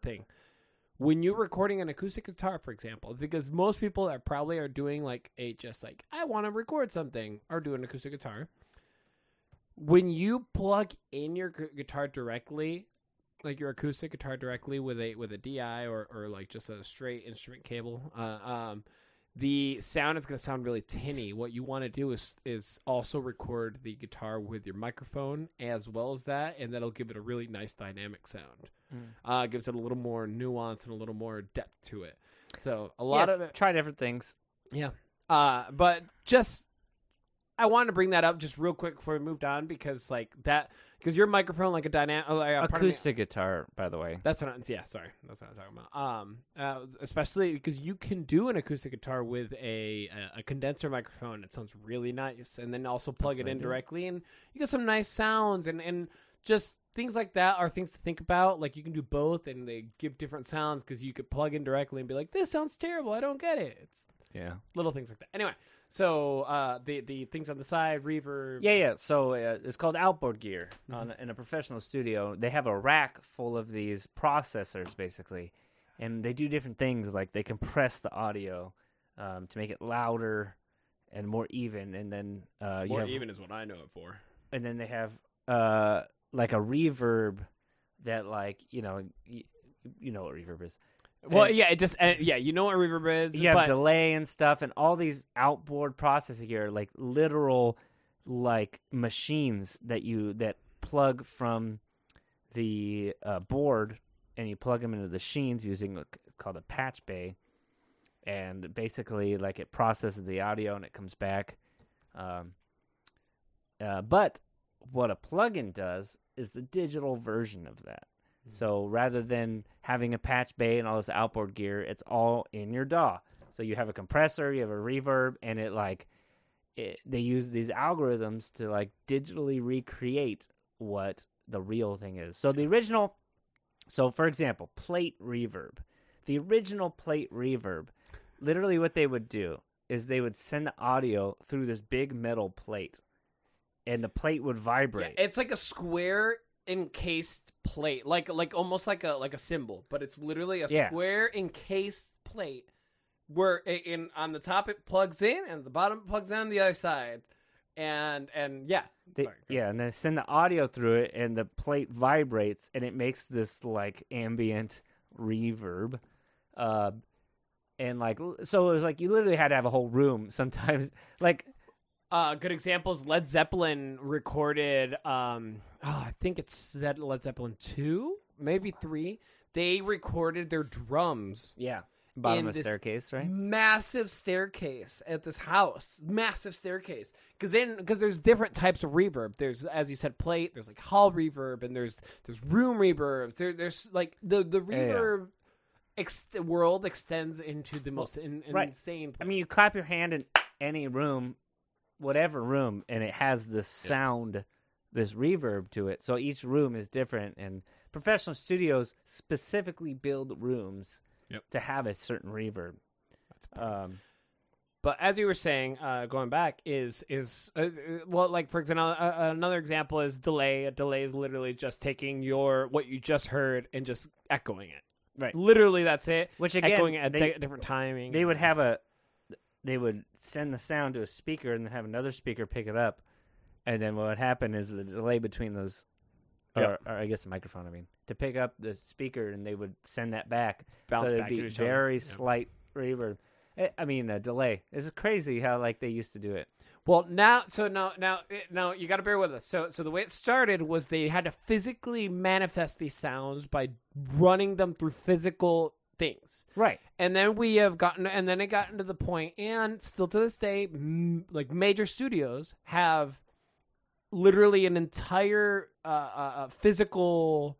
thing. When you're recording an acoustic guitar, for example, because most people are probably are doing like a just like I want to record something or do an acoustic guitar. When you plug in your gu- guitar directly, like your acoustic guitar directly with a with a DI or or like just a straight instrument cable, uh, um, the sound is going to sound really tinny. What you want to do is is also record the guitar with your microphone as well as that, and that'll give it a really nice dynamic sound. Mm. Uh, gives it a little more nuance and a little more depth to it. So a lot Yeah, of it, try different things. yeah. Uh, but just I wanted to bring that up just real quick before we moved on because like that because your microphone like a dynamic uh, Acoustic guitar, by the way. that's what I'm, yeah, sorry. That's what I'm talking about. Um, uh, especially because you can do an acoustic guitar with a, a a condenser microphone. It sounds really nice, and then also plug That's it in directly, and you get some nice sounds, and and just things like that are things to think about. Like you can do both, and they give different sounds because you could plug in directly and be like, "This sounds terrible. I don't get it." It's Yeah. little things like that. Anyway, so uh, the the things on the side, reverb. Yeah, yeah. So uh, it's called outboard gear. Mm-hmm. On, in a professional studio, they have a rack full of these processors, basically, and they do different things. Like they compress the audio um, to make it louder and more even, and then uh, you more have, even is what I know it for. and then they have uh, like a reverb that, like you know, y- you know what reverb is. Well, And- yeah, it just uh, yeah, you know what reverb is. you have but delay and stuff, and all these outboard processing gear, like literal like machines that you that plug from the uh, board and you plug them into the sheens using a, called a patch bay and basically like it processes the audio and it comes back um, uh, but what a plugin does is the digital version of that Mm. so rather than having a patch bay and all this outboard gear it's all in your daw so you have a compressor you have a reverb and it like it, they use these algorithms to like digitally recreate what the real thing is. So the original, so for example, plate reverb, the original plate reverb, literally what they would do is they would send the audio through this big metal plate, and the plate would Yeah, vibrate. it's like a square encased plate, like like almost like a like a symbol, but it's literally a Yeah. square encased plate where in on the top it plugs in and the bottom plugs in on the other side, and and yeah, They- Sorry, yeah, and then send the audio through it, and the plate vibrates, and it makes this like ambient reverb. Uh, and like, so it was like you literally had to have a whole room sometimes. Like, Uh, good examples. Led Zeppelin recorded. Um, oh, I think it's Led Zeppelin two, maybe three. They recorded their drums yeah, bottom In of the staircase, right? massive staircase at this house massive staircase because then because there's different types of reverb there's as you said plate there's like hall reverb and there's there's room reverb there, there's like the the Yeah, yeah. reverb ex- world extends into the most in, right. insane I mean, you clap your hand in any room, whatever room, and it has this sound, this reverb to it. So each room is different, and professional studios specifically build rooms Yep. to have a certain reverb. Um, But as you were saying, uh, going back is is uh, uh, well, like for example, uh, another example is delay. A delay is literally just taking your what you just heard and just echoing it. Right. Literally, that's it. which again, echoing at they, di- different timing. they would have a, they would send the sound to a speaker and then have another speaker pick it up, and then what would happen is the delay between those, or, Yep. or I guess the microphone. I mean, to pick up the speaker, and they would send that back. bounce so there'd to be very slight reverb. Eh, I mean, a delay. It's crazy how like they used to do it. Well, now, so now, now, eh, now, you got to bear with us. So, so the way it started was they had to physically manifest these sounds by running them through physical things. Right. and then we have gotten and then it gotten to the point and still to this day m- like major studios have literally an entire uh, uh, uh, physical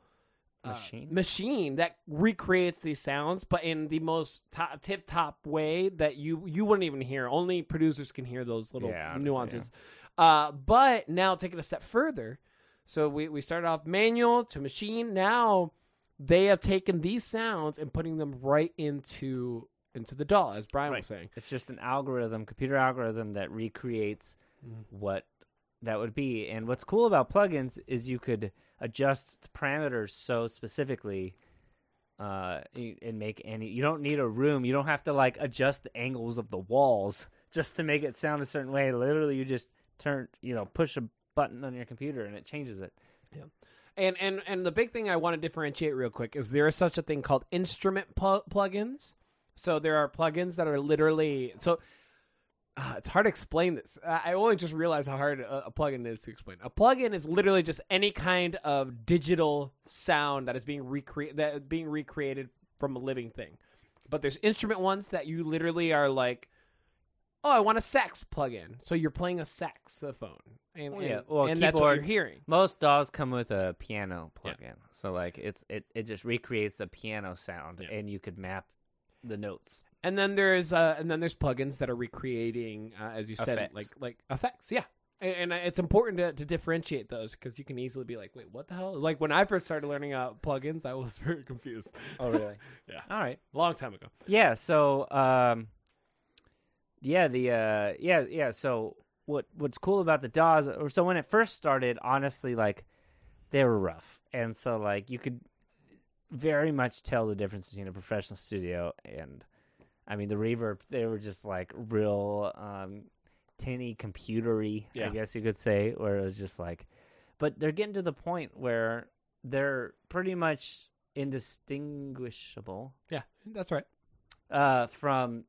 uh, Machine? machine that recreates these sounds but in the most top, tip top way that you you wouldn't even hear only producers can hear those little Yeah, nuances uh, but now taking a step further so we, we started off manual to machine now they have taken these sounds and putting them right into into the DAW, as Brian Right. was saying. It's just an algorithm, computer algorithm that recreates Mm-hmm. what that would be. And what's cool about plugins is you could adjust the parameters so specifically uh, and make any. You don't need a room. You don't have to like adjust the angles of the walls just to make it sound a certain way. Literally, you just turn, you know, push a button on your computer and it changes it. And and and the big thing I want to differentiate real quick is there is such a thing called instrument pl- plugins. So there are plugins that are literally so. Uh, it's hard to explain this. I only just realized how hard a, a plugin is to explain. A plugin is literally just any kind of digital sound that is being recreated that is being recreated from a living thing. But there's instrument ones that you literally are like, oh, I want a sax plugin. So you're playing a saxophone, and, Well, yeah. and, Well, and that's what you're hearing. Most DAWs come with a piano Yeah. plugin, so like it's it it just recreates a piano sound, Yeah. and you could map the notes. And then there's uh, and then there's plugins that are recreating, uh, as you said, Effects. like like effects. Yeah, and, and it's important to, to differentiate those because you can easily be like, wait, what the hell? Like when I first started learning uh, plugins, I was very confused. Oh, really? Yeah. All right. Long time ago. Yeah. So, um, yeah, the uh, yeah, yeah. So, what what's cool about the DAWs? Or so when it first started, honestly, like they were rough, and so like you could very much tell the difference between a professional studio and, I mean, the reverb. They were just like real um, tinny, computery, Yeah. I guess you could say, where it was just like, but they're getting to the point where they're pretty much indistinguishable Yeah, that's right. uh, from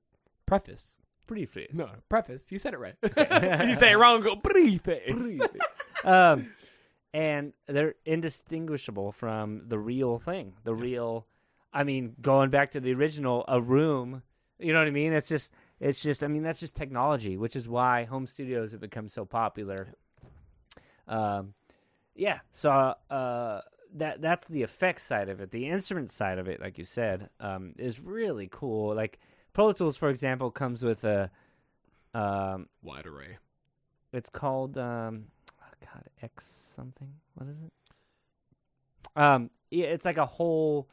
Preface. Preface. No, preface. You said it right. you say it wrong. Go preface. um, and they're indistinguishable from the real thing. The real, I mean, going back to the original, a room. You know what I mean? It's just, it's just. I mean, that's just technology, which is why home studios have become so popular. Um, yeah. So uh, that that's the effects side of it. The instrument side of it, like you said, um, is really cool. Like Pro Tools, for example, comes with a. Um, Wide array. it's called um oh god x something what is it um it's like a whole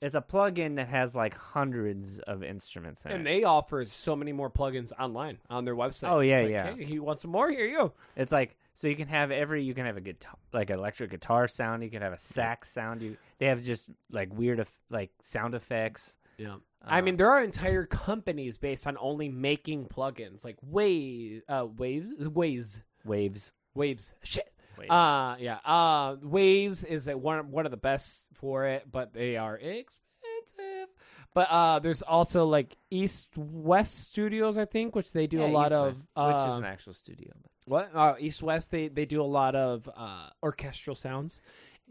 it's a plugin that has like hundreds of instruments in And it they offer so many more plugins online on their website. Oh, yeah, like, yeah. Hey, you want some more? Here you go. it's like so you can have every you can have a guitar like an electric guitar sound you can have a sax sound you they have just like weird like sound effects Yeah. I Uh, mean, there are entire companies based on only making plugins, like Wave, uh, Waves, Waves, waves Waves. Shit. waves Uh yeah. Uh Waves is a, one one of the best for it, but they are expensive. But uh there's also like East West Studios, I think, which they do Yeah, a lot East of West, which is uh, an actual studio but what uh, East West they they do a lot of uh orchestral sounds.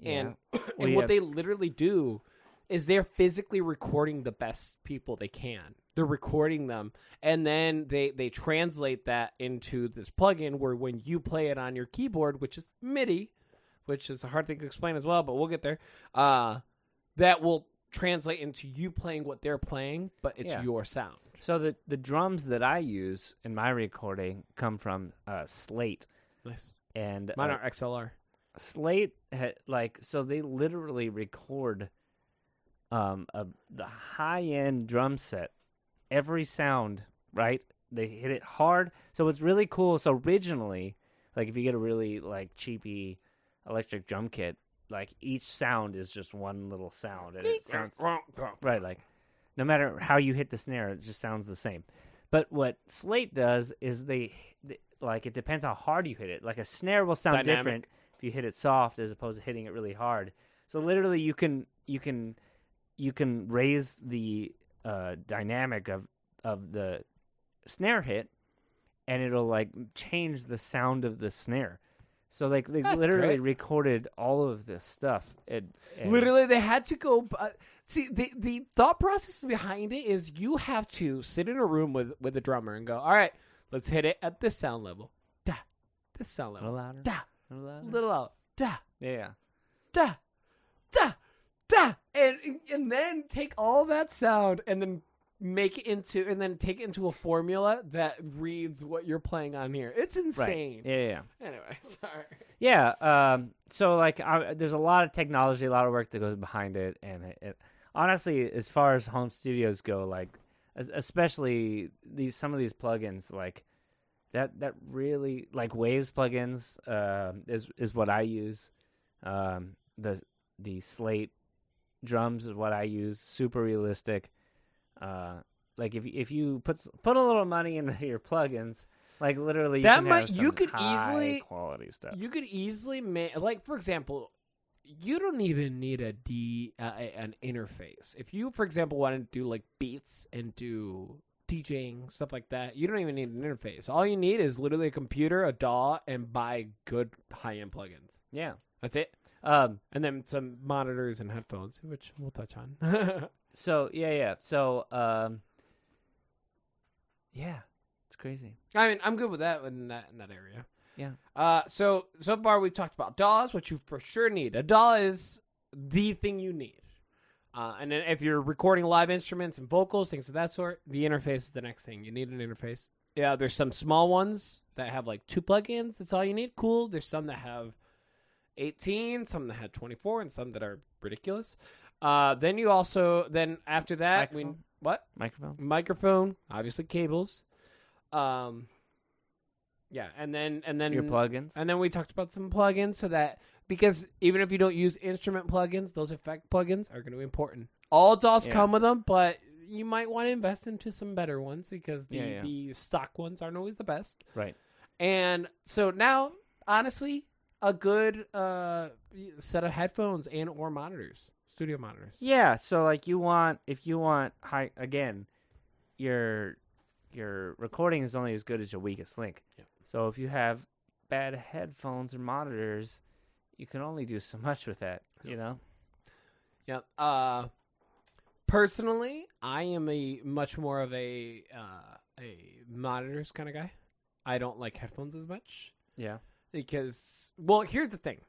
And Yeah. and Well, what yeah. they literally do is they're physically recording the best people they can. They're recording them and then they they translate that into this plugin where when you play it on your keyboard, which is MIDI, which is a hard thing to explain as well, but we'll get there. Uh that will translate into you playing what they're playing, but it's Yeah. your sound. so the the drums that i use in my recording come from uh slate Nice. and Mine uh, are XLR. Slate had like so they literally record um a the high end drum set every sound right? They hit it hard. So it's really cool so originally like if you get a really like cheapy electric drum kit like each sound is just one little sound and it sounds right like no matter how you hit the snare it just sounds the same. But what slate does is they, they like it depends how hard you hit it. Like a snare will sound Dynamic. different if you hit it soft as opposed to hitting it really hard. So literally you can you can you can raise the uh, dynamic of of the snare hit and it'll like change the sound of the snare. So like they That's literally great. recorded all of this stuff and, and Literally, they had to go. Uh, see, the the thought process behind it is you have to sit in a room with with a drummer and go, "All right, let's hit it at this sound level, da, this sound level, a little louder. Da, a little louder. little out, da, yeah. Da, da, da," and and then take all that sound and then make it into and then take it into a formula that reads what you're playing on here. It's right insane. yeah yeah Anyway, sorry. Yeah, um, so like I, there's a lot of technology, a lot of work that goes behind it, and it, it, honestly, as far as home studios go, like especially these some of these plugins, like that that really like Waves plugins uh, is is what I use. Um, the the Slate drums is what I use, super realistic. Uh, like if if you put put a little money into your plugins, like literally, you That might- you could easily- quality stuff. You could easily make, like, for example, you don't even need a D uh, an interface. If you, for example, want to do like beats and do DJing stuff like that, you don't even need an interface. All you need is literally a computer, a DAW, and buy good high end plugins. yeah. That's it. Um. And then some monitors and headphones, which we'll touch on. So yeah, yeah. So um. Yeah, it's crazy. I mean, I'm good with that in that in that area. Yeah. Uh, so so far we've talked about DAWs, what you for sure need. A DAW is the thing you need. Uh, and then if you're recording live instruments and vocals, things of that sort, the interface is the next thing. You need an interface. Yeah, there's some small ones that have like two plugins. That's all you need. Cool. There's some that have 18, some that had 24, and some that are ridiculous. Uh, then you also then after that we what Microphone. microphone, obviously cables. Um, yeah, and then and then Your plugins. and then we talked about some plugins so that because even if you don't use instrument plugins, those effect plugins are going to be important. All DAWs Yeah. come with them, but you might want to invest into some better ones because the, Yeah, yeah. the stock ones aren't always the best. Right. And so now, honestly, a good uh, set of headphones and or monitors, studio monitors. Yeah. So like you want if you want high again, your your recording is only as good as your weakest link. Yep. So if you have bad headphones or monitors, you can only do so much with that. You know. Yep. Uh, personally, I am a much more of a uh, a monitors kind of guy. I don't like headphones as much Yeah. Because, well, here's the thing.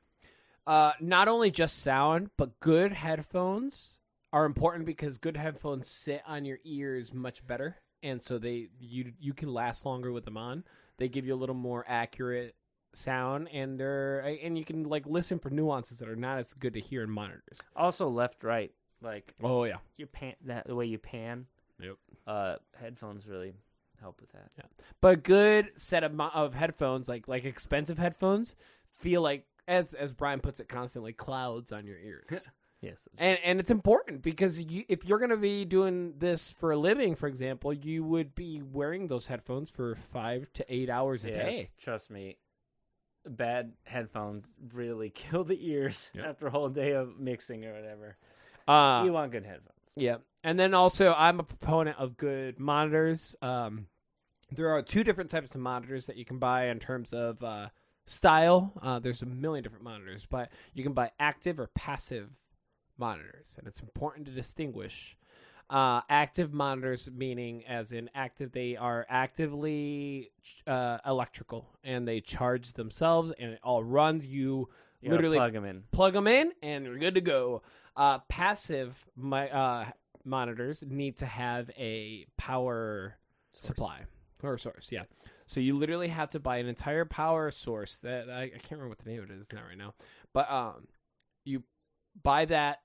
Uh, not only just sound, but good headphones are important because good headphones sit on your ears much better, and so they you you can last longer with them on. They give you a little more accurate sound, and they're and you can like listen for nuances that are not as good to hear in monitors. Also, left right, like Oh yeah. you pan that the way you pan. Yep. Uh, headphones really help with that. Yeah. But a good set of of headphones, like like expensive headphones, feel like as as Brian puts it constantly, clouds on your ears. Yes. and and it's important because you, if you're going to be doing this for a living, for example, you would be wearing those headphones for five to eight hours a Yes, day. trust me. Bad headphones really kill the ears Yep. after a whole day of mixing or whatever. Uh, you want good headphones. Yeah, and then also I'm a proponent of good monitors. Um, there are two different types of monitors that you can buy in terms of uh, style. Uh, there's a million different monitors, but you can buy active or passive monitors, and it's important to distinguish. Uh, active monitors meaning as in active they are actively uh, electrical and they charge themselves and it all runs you You literally plug them in. plug them in and you're good to go. Uh, passive my, uh, monitors need to have a power supply power source. Yeah, so you literally have to buy an entire power source. That I, I can't remember what the name of it is now right now, but um, you buy that.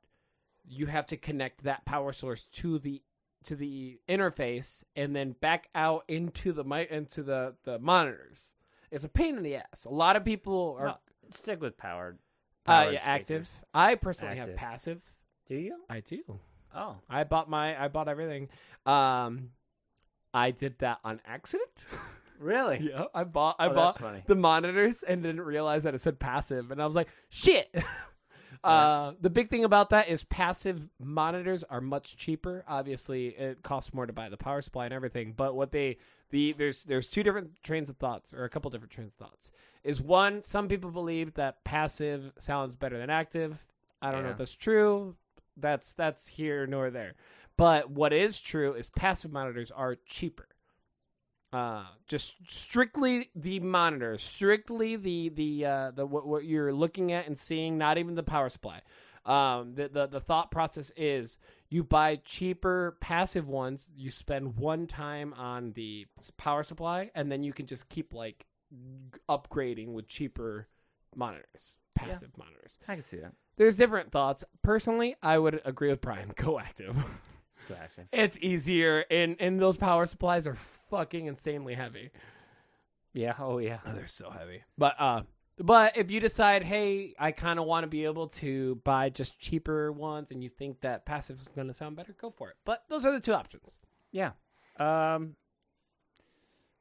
You have to connect that power source to the to the interface and then back out into the mi- into the the monitors. It's a pain in the ass. A lot of people are No, stick with powered. uh, yeah, active. I personally have passive. Do you? I do. Oh, I bought my I bought everything. Um I did that on accident. really? yeah, I bought I Oh, bought funny. the monitors and didn't realize that it said passive and I was like, "Shit." Uh, the big thing about that is passive monitors are much cheaper. Obviously, it costs more to buy the power supply and everything. But what they the there's there's two different trains of thoughts or a couple different trains of thoughts. Is one some people believe that passive sounds better than active. I don't know Yeah. if that's true. That's that's here nor there. But what is true is passive monitors are cheaper. Uh, just strictly the monitor, strictly the the uh, the what, what you're looking at and seeing, not even the power supply. Um, the, the the thought process is you buy cheaper passive ones, you spend one time on the power supply, and then you can just keep like upgrading with cheaper monitors, passive monitors. I can see that. There's different thoughts. Personally, I would agree with Brian. Go active. Let's go active. it's easier, and and those power supplies are fucking insanely heavy. Yeah. Oh yeah. Oh, they're so heavy. But uh but if you decide, hey, I kind of want to be able to buy just cheaper ones and you think that passive is going to sound better, go for it. But those are the two options. Yeah. Um.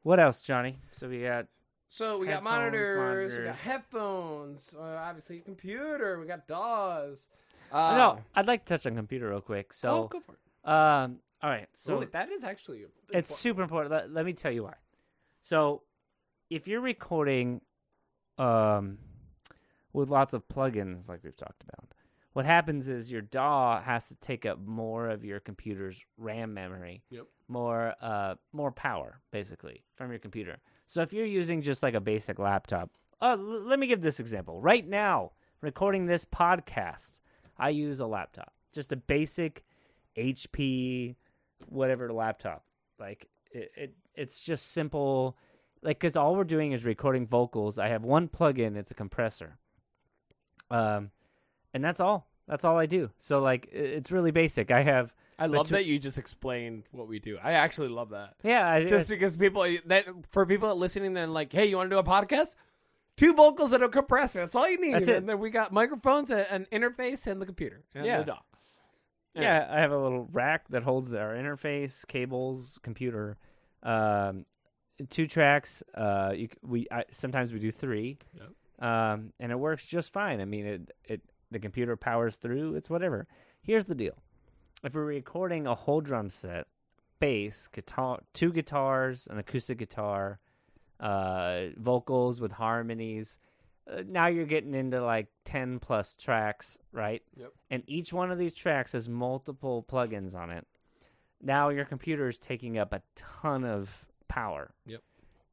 What else, Johnny? So we got So we Headphones, got monitors, we got headphones, uh, obviously a computer, we got DAWs. Oh, Uh, no. I'd like to touch on computer real quick. oh, So, go for it. um, all right. So that is actually it's super important. Let, let me tell you why. So, if you're recording, um, with lots of plugins like we've talked about, what happens is your DAW has to take up more of your computer's RAM memory, Yep. more uh, more power basically from your computer. So if you're using just like a basic laptop, uh, l- let me give this example. Right now, recording this podcast, I use a laptop, just a basic HP, whatever laptop. Like it, it it's just simple. Like because all we're doing is recording vocals. I have one plugin. It's a compressor. Um, and that's all. That's all I do. So like it's really basic. I have I love to- that you just explained what we do. I actually love that. yeah. I, Just because people that for people that listening, then like, hey, you want to do a podcast? Two vocals and a compressor. That's all you need. That's it. And then we got microphones, an interface, and the computer. And Yeah. the. Yeah, I have a little rack that holds our interface, cables, computer, um, two tracks. Uh, you, we I, sometimes we do three, Yep. um, and it works just fine. I mean, it it the computer powers through. It's whatever. Here's the deal: if we're recording a whole drum set, bass, guitar, two guitars, an acoustic guitar, uh, vocals with harmonies. Uh, now you're getting into like 10 plus tracks, right? Yep. And each one of these tracks has multiple plugins on it. Now your computer is taking up a ton of power. Yep.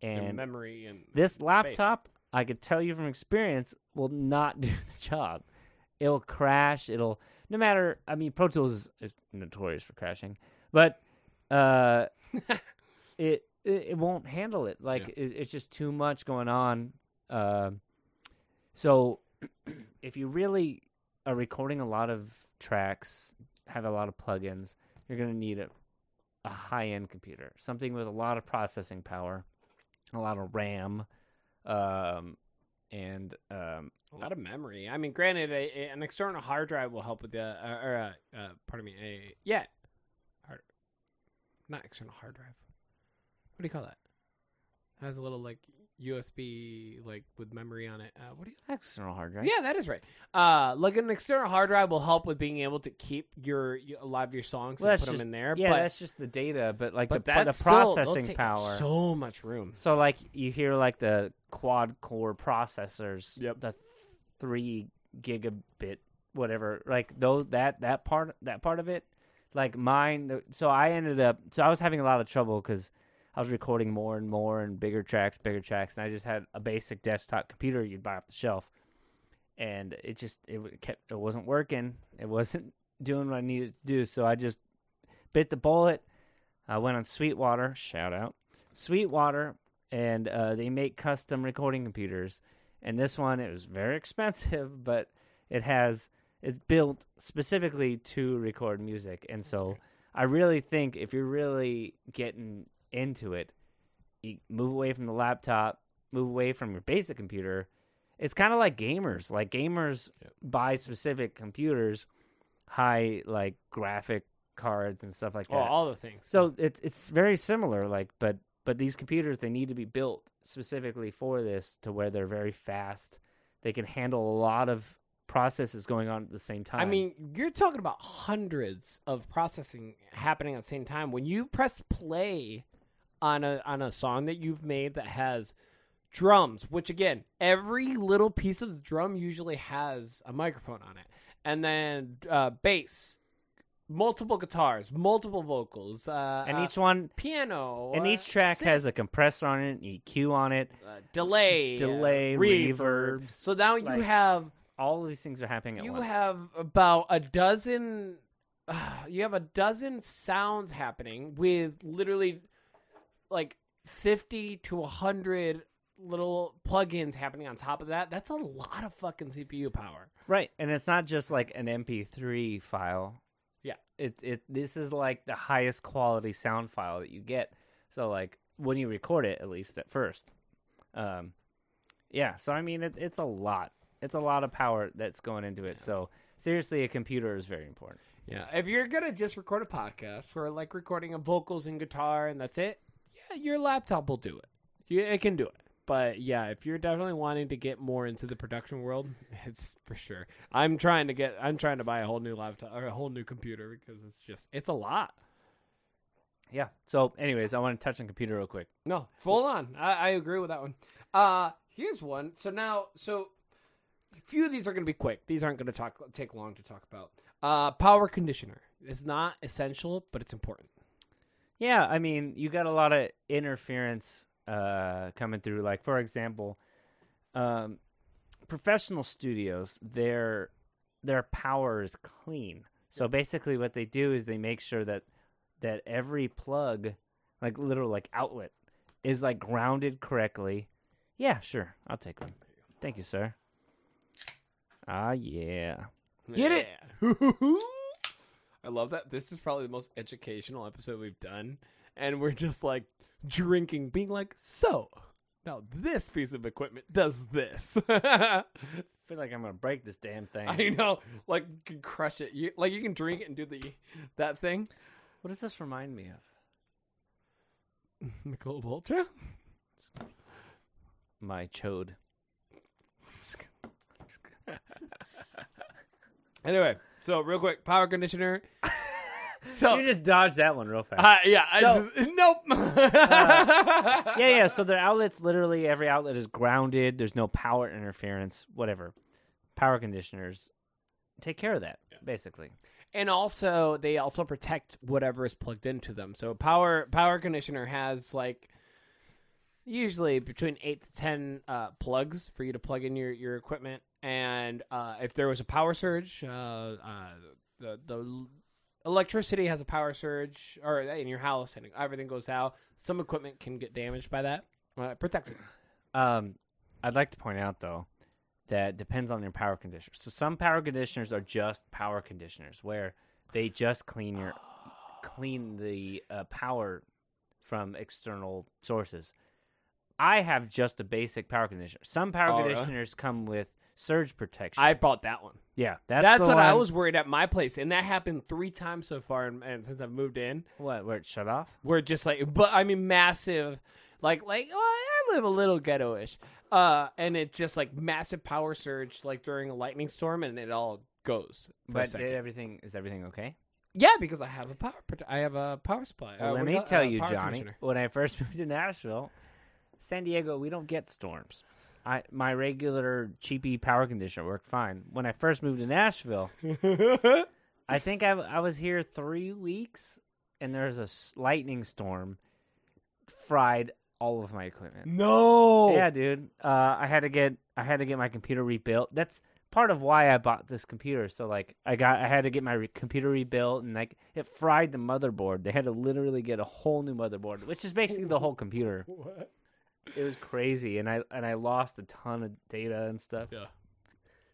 And, And memory and this space. laptop, I could tell you from experience, will not do the job. It'll crash. It'll no matter. I mean, Pro Tools is, notorious for crashing, but uh, it, it it won't handle it. Like it, it's just too much going on. Uh, so if you really are recording a lot of tracks, have a lot of plugins, you're gonna need a a high end computer, something with a lot of processing power, a lot of RAM, um, and um, a lot of memory. I mean, granted, a, a- an external hard drive will help with the uh, or uh, uh, pardon me, a yeah, hard, not external hard drive. What do you call that? has a little like USB like with memory on it. Uh, what do you? external hard drive. Yeah, that is right. Uh, like an external hard drive will help with being able to keep your, your a lot of your songs Well, and put them just- in there. Yeah, but, that's just the data, but like but the, the that's still- processing power. so much room. So like you hear like the quad core processors, Yep. the three gigabit whatever, like those that that part that part of it, like mine. the- So I ended up so I was having a lot of trouble because I was recording more and more and bigger tracks, bigger tracks, and I just had a basic desktop computer you'd buy off the shelf, and it just it kept it wasn't working. It wasn't doing what I needed to do. So I just bit the bullet. I went on Sweetwater. Shout out Sweetwater, and uh, they make custom recording computers. And this one, it was very expensive, but it has it's built specifically to record music. And so I really think if you're really getting into it, you move away from the laptop, move away from your basic computer. It's kind of like gamers. Like gamers Yep. buy specific computers, high like graphic cards and stuff like oh, that. Oh, all the things. So it's it's very similar, like but but these computers they need to be built specifically for this to where they're very fast. They can handle a lot of processes going on at the same time. I mean, you're talking about hundreds of processing happening at the same time. When you press play on a on a song that you've made that has drums, which again, every little piece of the drum usually has a microphone on it, and then uh, bass, multiple guitars, multiple vocals, uh, and uh, each one piano, and uh, each track synth, has a compressor on it, EQ on it. uh, delay, uh, delay, reverb. reverb, So now you have All of these things are happening at you once. have about a dozen you have a dozen sounds happening with literally like 50 to 100 little plugins happening on top of that that's a lot of fucking cpu power right, and it's not just like an MP3 file. Yeah. it it this is like the highest quality sound file that you get. So like when you record it, at least at first. Um, yeah. So I mean, it, it's a lot. It's a lot of power that's going into it. So seriously, a computer is very important. yeah if you're gonna just record a podcast for like recording of vocals and guitar and that's it yeah your laptop will do it it can do it but yeah if you're definitely wanting to get more into the production world it's for sure i'm trying to get i'm trying to buy a whole new laptop or a whole new computer because it's just it's a lot Yeah. So, anyways, I want to touch on computer real quick. No, full on. I, I agree with that one. Uh here's one. So now, so a few of these are going to be quick. These aren't going to talk take long to talk about. Uh, power conditioner. It's not essential, but it's important. Yeah, I mean, you got a lot of interference uh, coming through. Like, for example, um, professional studios, their their power is clean. So basically, what they do is they make sure that that every plug, like literal like outlet, is like grounded correctly. Yeah, sure, I'll take one. Thank you, sir. Ah, yeah. Get it? I love that. This is probably the most educational episode we've done, and we're just like drinking, being like, so now this piece of equipment does this. I feel like I'm gonna break this damn thing. I know, like you can crush it. You like you can drink it and do the that thing. What does this remind me of? Michelob Ultra. My chode. Anyway, so real quick, power conditioner. So you just dodged that one real fast. uh, yeah, I So- just, nope. yeah, yeah. So their outlets, literally every outlet is grounded. There's no power interference. Whatever. Power conditioners take care of that, basically. and also they also protect whatever is plugged into them. So power power conditioner has like usually between eight to ten uh, plugs for you to plug in your your equipment. And uh, if there was a power surge, uh, uh, the the electricity has a power surge, or in your house, and everything goes out. Some equipment can get damaged by that. Uh, it protects it. Um, I'd like to point out though that depends on your power conditioner. So some power conditioners are just power conditioners where they just clean your clean the uh, power from external sources. I have just a basic power conditioner. Some power Oh, really? conditioners come with surge protection. I bought that one. yeah, that's, That's, what I was worried at my place, and that happened three times so far, and, and since I've moved in. What? Where it shut off? We're just like, but I mean, massive, like, like, well, I live a little ghetto-ish, uh, and it's just like massive power surge, like during a lightning storm, and it all goes. But everything is everything okay? yeah, because I have a power, I have a power supply. Well, Uh, let me call- tell uh, you, Johnny. When I first moved to Nashville, San Diego, we don't get storms. I my regular cheapy power conditioner worked fine. When I first moved to Nashville, I think I, I was here three weeks, and there was a lightning storm, fried all of my equipment. no, Yeah, dude. Uh, I had to get I had to get my computer rebuilt. That's part of why I bought this computer. So like I got I had to get my re- computer rebuilt, and like it fried the motherboard. They had to literally get a whole new motherboard, which is basically the whole computer. What? It was crazy, and I and I lost a ton of data and stuff. Yeah.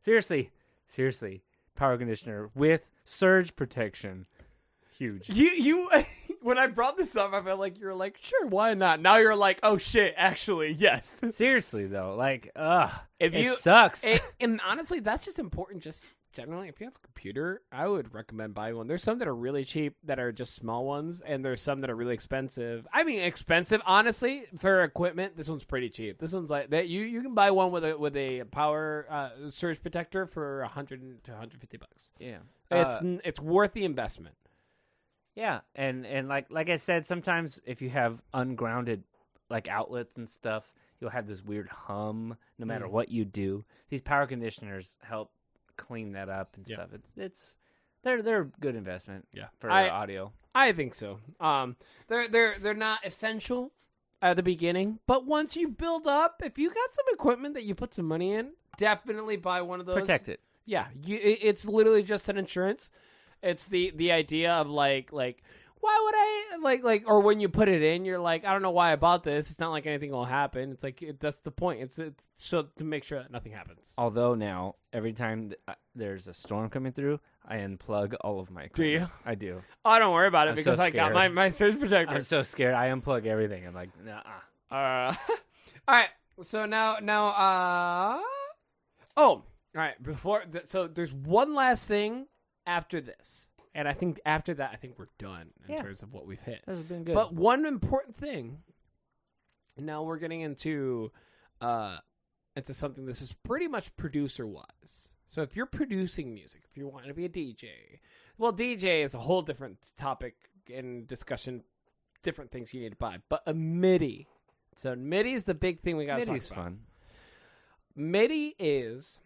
Seriously, seriously, power conditioner with surge protection, huge. You, you, when I brought this up, I felt like you were like, sure, why not? Now you're like, oh shit, actually, yes. Seriously though, like, ugh, If it you- sucks. and, and honestly, that's just important. Just generally, if you have a computer, I would recommend buying one. There's some that are really cheap that are just small ones, and there's some that are really expensive. I mean, expensive. Honestly, for equipment, this one's pretty cheap. This one's like that. You you can buy one with a with a power uh, surge protector for 100 to 150 bucks. yeah, It's Uh, it's worth the investment. Yeah, and and like like I said, sometimes if you have ungrounded like outlets and stuff, you'll have this weird hum no matter Mm. what you do. These power conditioners help clean that up and Yeah. stuff. It's it's they're they're a good investment Yeah, for I- audio. I think so. Um, they're they're they're not essential at the beginning, but once you build up, if you got some equipment that you put some money in, definitely buy one of those. Protect it. Yeah, you, it's literally just an insurance. It's the the idea of like like why would I like like or when you put it in, you're like I don't know why I bought this. It's not like anything will happen. It's like it, that's the point. It's it's so to make sure that nothing happens. Although now every time th- uh, there's a storm coming through, I unplug all of my Do you? I do. Oh, don't worry about it I'm so because I got my my surge protector. I'm so scared. I unplug everything. I'm like, nah. Uh, all right. So now, now, uh, oh, all right. Before, th- so there's one last thing after this, and I think after that, I think we're done in Yeah. terms of what we've hit. This has been good. But one important thing. Now we're getting into, uh, into something this is pretty much producer wise. So if you're producing music, if you want to be a DJ, well, DJ is a whole different topic and discussion. Different things you need to buy, but a MIDI. So MIDI is the big thing we got to talk MIDI's fun. MIDI is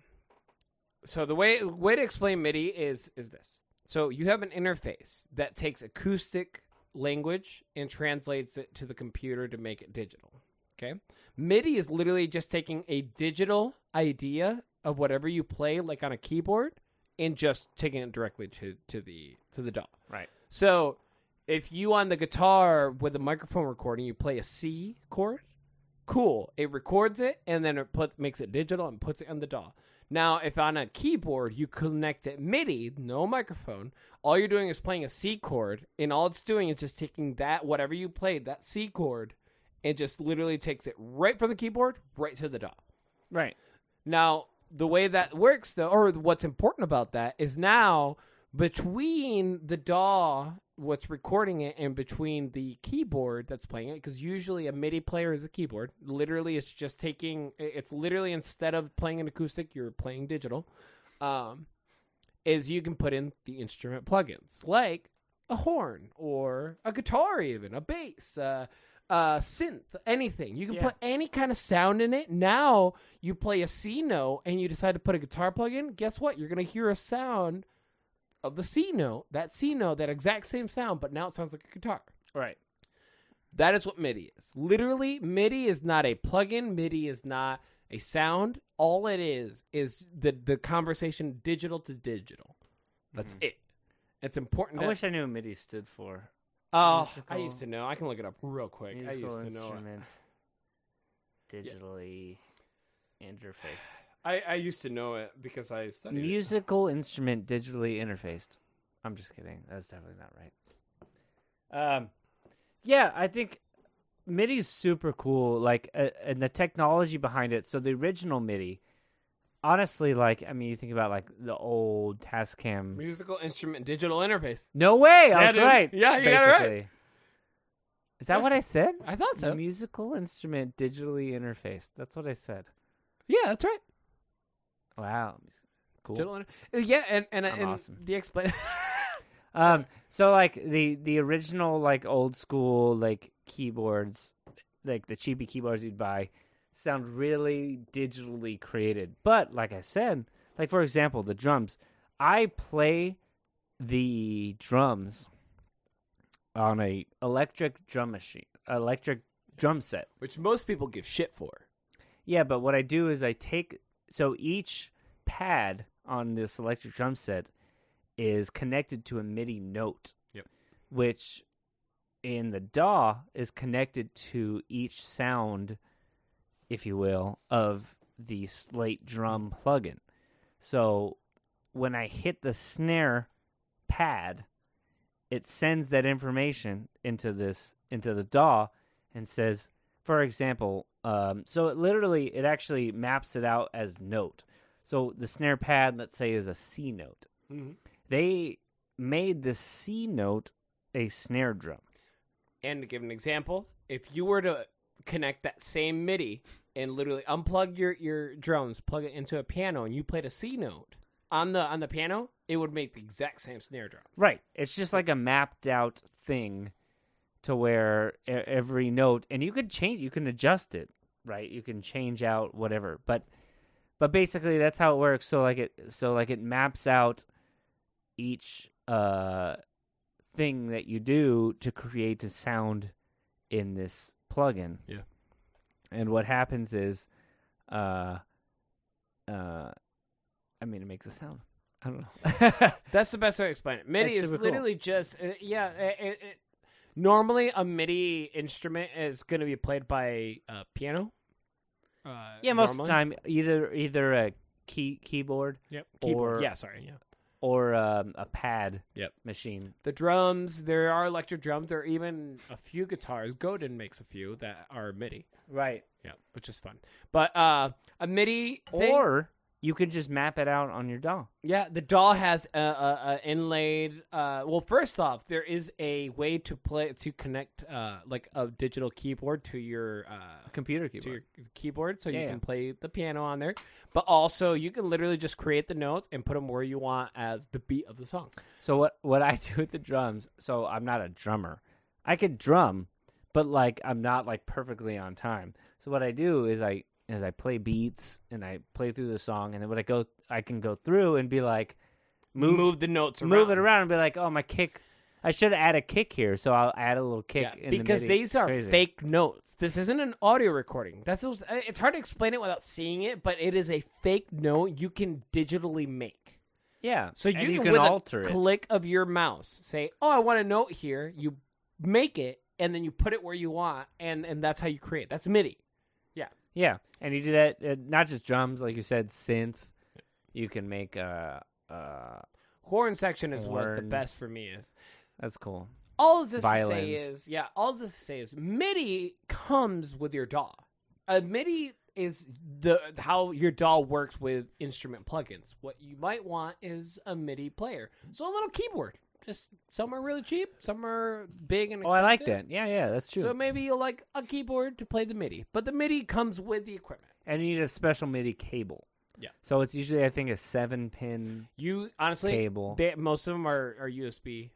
so the way way to explain MIDI is is this. So you have an interface that takes acoustic language and translates it to the computer to make it digital. Okay? MIDI is literally just taking a digital idea of whatever you play like on a keyboard and just taking it directly to to the to the DAW. Right. So if you on the guitar with a microphone recording, you play a C chord, cool. It records it and then it puts makes it digital and puts it on the DAW. Now, if on a keyboard you connect it MIDI, no microphone, all you're doing is playing a C chord, and all it's doing is just taking that whatever you played, that C chord, and just literally takes it right from the keyboard right to the DAW. Right. Now, the way that works, though, or what's important about that is now between the DAW, what's recording it, and between the keyboard that's playing it, because usually a MIDI player is a keyboard. Literally, it's just taking. It's literally instead of playing an acoustic, you're playing digital. Um, is you can put in the instrument plugins like a horn or a guitar, even a bass, uh, uh, synth, anything. You can Yeah. put any kind of sound in it. Now you play a C note and you decide to put a guitar plug in. Guess what? You're gonna hear a sound of the C note. That C note, that exact same sound, but now it sounds like a guitar. Right. That is what MIDI is. Literally, MIDI is not a plugin. MIDI is not a sound. All it is is the the conversation digital to digital. That's mm-hmm. it. It's important. I wish I knew what MIDI stood for. Oh, I used to know. I can look it up real quick. I Musical used to know. Digitally interfaced. I, I used to know it because I studied it. Musical instrument digitally interfaced. I'm just kidding. That's definitely not right. Um, yeah, I think MIDI's super cool. Like, uh, and the technology behind it. So the original MIDI, honestly, like, I mean, you think about like the old Tascam. Musical instrument digital interface. No way! Yeah, I was dude. right. Yeah, you got it right. Is that what I said? I thought so. Musical instrument digitally interfaced. That's what I said. Yeah, that's right. Wow. Cool. Uh, yeah, and and, I'm and awesome. the explain. Um, so like the the original like old school like keyboards, like the cheapy keyboards you'd buy, sound really digitally created. But like I said, like for example, the drums, I play the drums on a electric drum machine, electric drum set. Which most people give shit for. Yeah, but what I do is I take so each pad on this electric drum set is connected to a MIDI note. Yep. Which in the DAW is connected to each sound, if you will, of the slate drum plugin. So when I hit the snare pad, it sends that information into this into the DAW and says, for example, um, so it literally it actually maps it out as note. So the snare pad, let's say, is a C note. Mhm. They made the C note a snare drum. And to give an example, if you were to connect that same MIDI and literally unplug your, your drums, plug it into a piano, and you played a C note on the on the piano, it would make the exact same snare drum. Right. It's just like a mapped out thing to where every note and you could change you can adjust it, right? You can change out whatever. But but basically that's how it works. So like it so like it maps out each uh thing that you do to create the sound in this plugin. Yeah. And what happens is uh uh I mean it makes a sound. I don't know. That's the best way to explain it. MIDI is super cool. literally just uh, yeah. It, it, it, normally, a MIDI instrument is going to be played by a piano. Uh, Yeah, most of the time, either either a key keyboard Yep. Keyboard. Or- yeah, sorry. Yeah. or um, a pad Yep. machine. The drums. There are electric drums. There are even a few guitars. Godin makes a few that are MIDI. Right. Yeah, which is fun. But uh, a MIDI thing, Or you could just map it out on your DAW. yeah, the DAW has a, a, a inlaid. Uh, well, first off, there is a way to play to connect uh, like a digital keyboard to your uh, Computer to keyboard. your keyboard, so you Yeah, can play the piano on there. But also, you can literally just create the notes and put them where you want as the beat of the song. So what what I do with the drums? So I'm not a drummer. I could drum, but like I'm not like perfectly on time. So what I do is I is I play beats and I play through the song, and then when I go I can go through and be like Move, move the notes around. move it around and be like, oh my kick. I should add a kick here, so I'll add a little kick. Yeah, in the because MIDI. these are fake notes. This isn't an audio recording. That's it's hard to explain it without seeing it, but it is a fake note you can digitally make. Yeah. So you, can, you can with alter a it. click of your mouse say, "Oh, I want a note here." You make it, and then you put it where you want, and and that's how you create. That's MIDI. Yeah, and you do that uh, not just drums, like you said, synth. You can make uh uh Horn section is what the best for me is. that's cool. All of this to say is, yeah, all this to say is MIDI comes with your DAW. A MIDI is the how your DAW works with instrument plugins. What you might want is a MIDI player. So a little keyboard. Just some are really cheap, some are big and Oh. I like that. Yeah, yeah, that's true. So maybe you'll like a keyboard to play the MIDI, but the MIDI comes with the equipment. and you need a special MIDI cable. Yeah. So it's usually I think a seven pin You honestly, cable. they, most of them are, are USB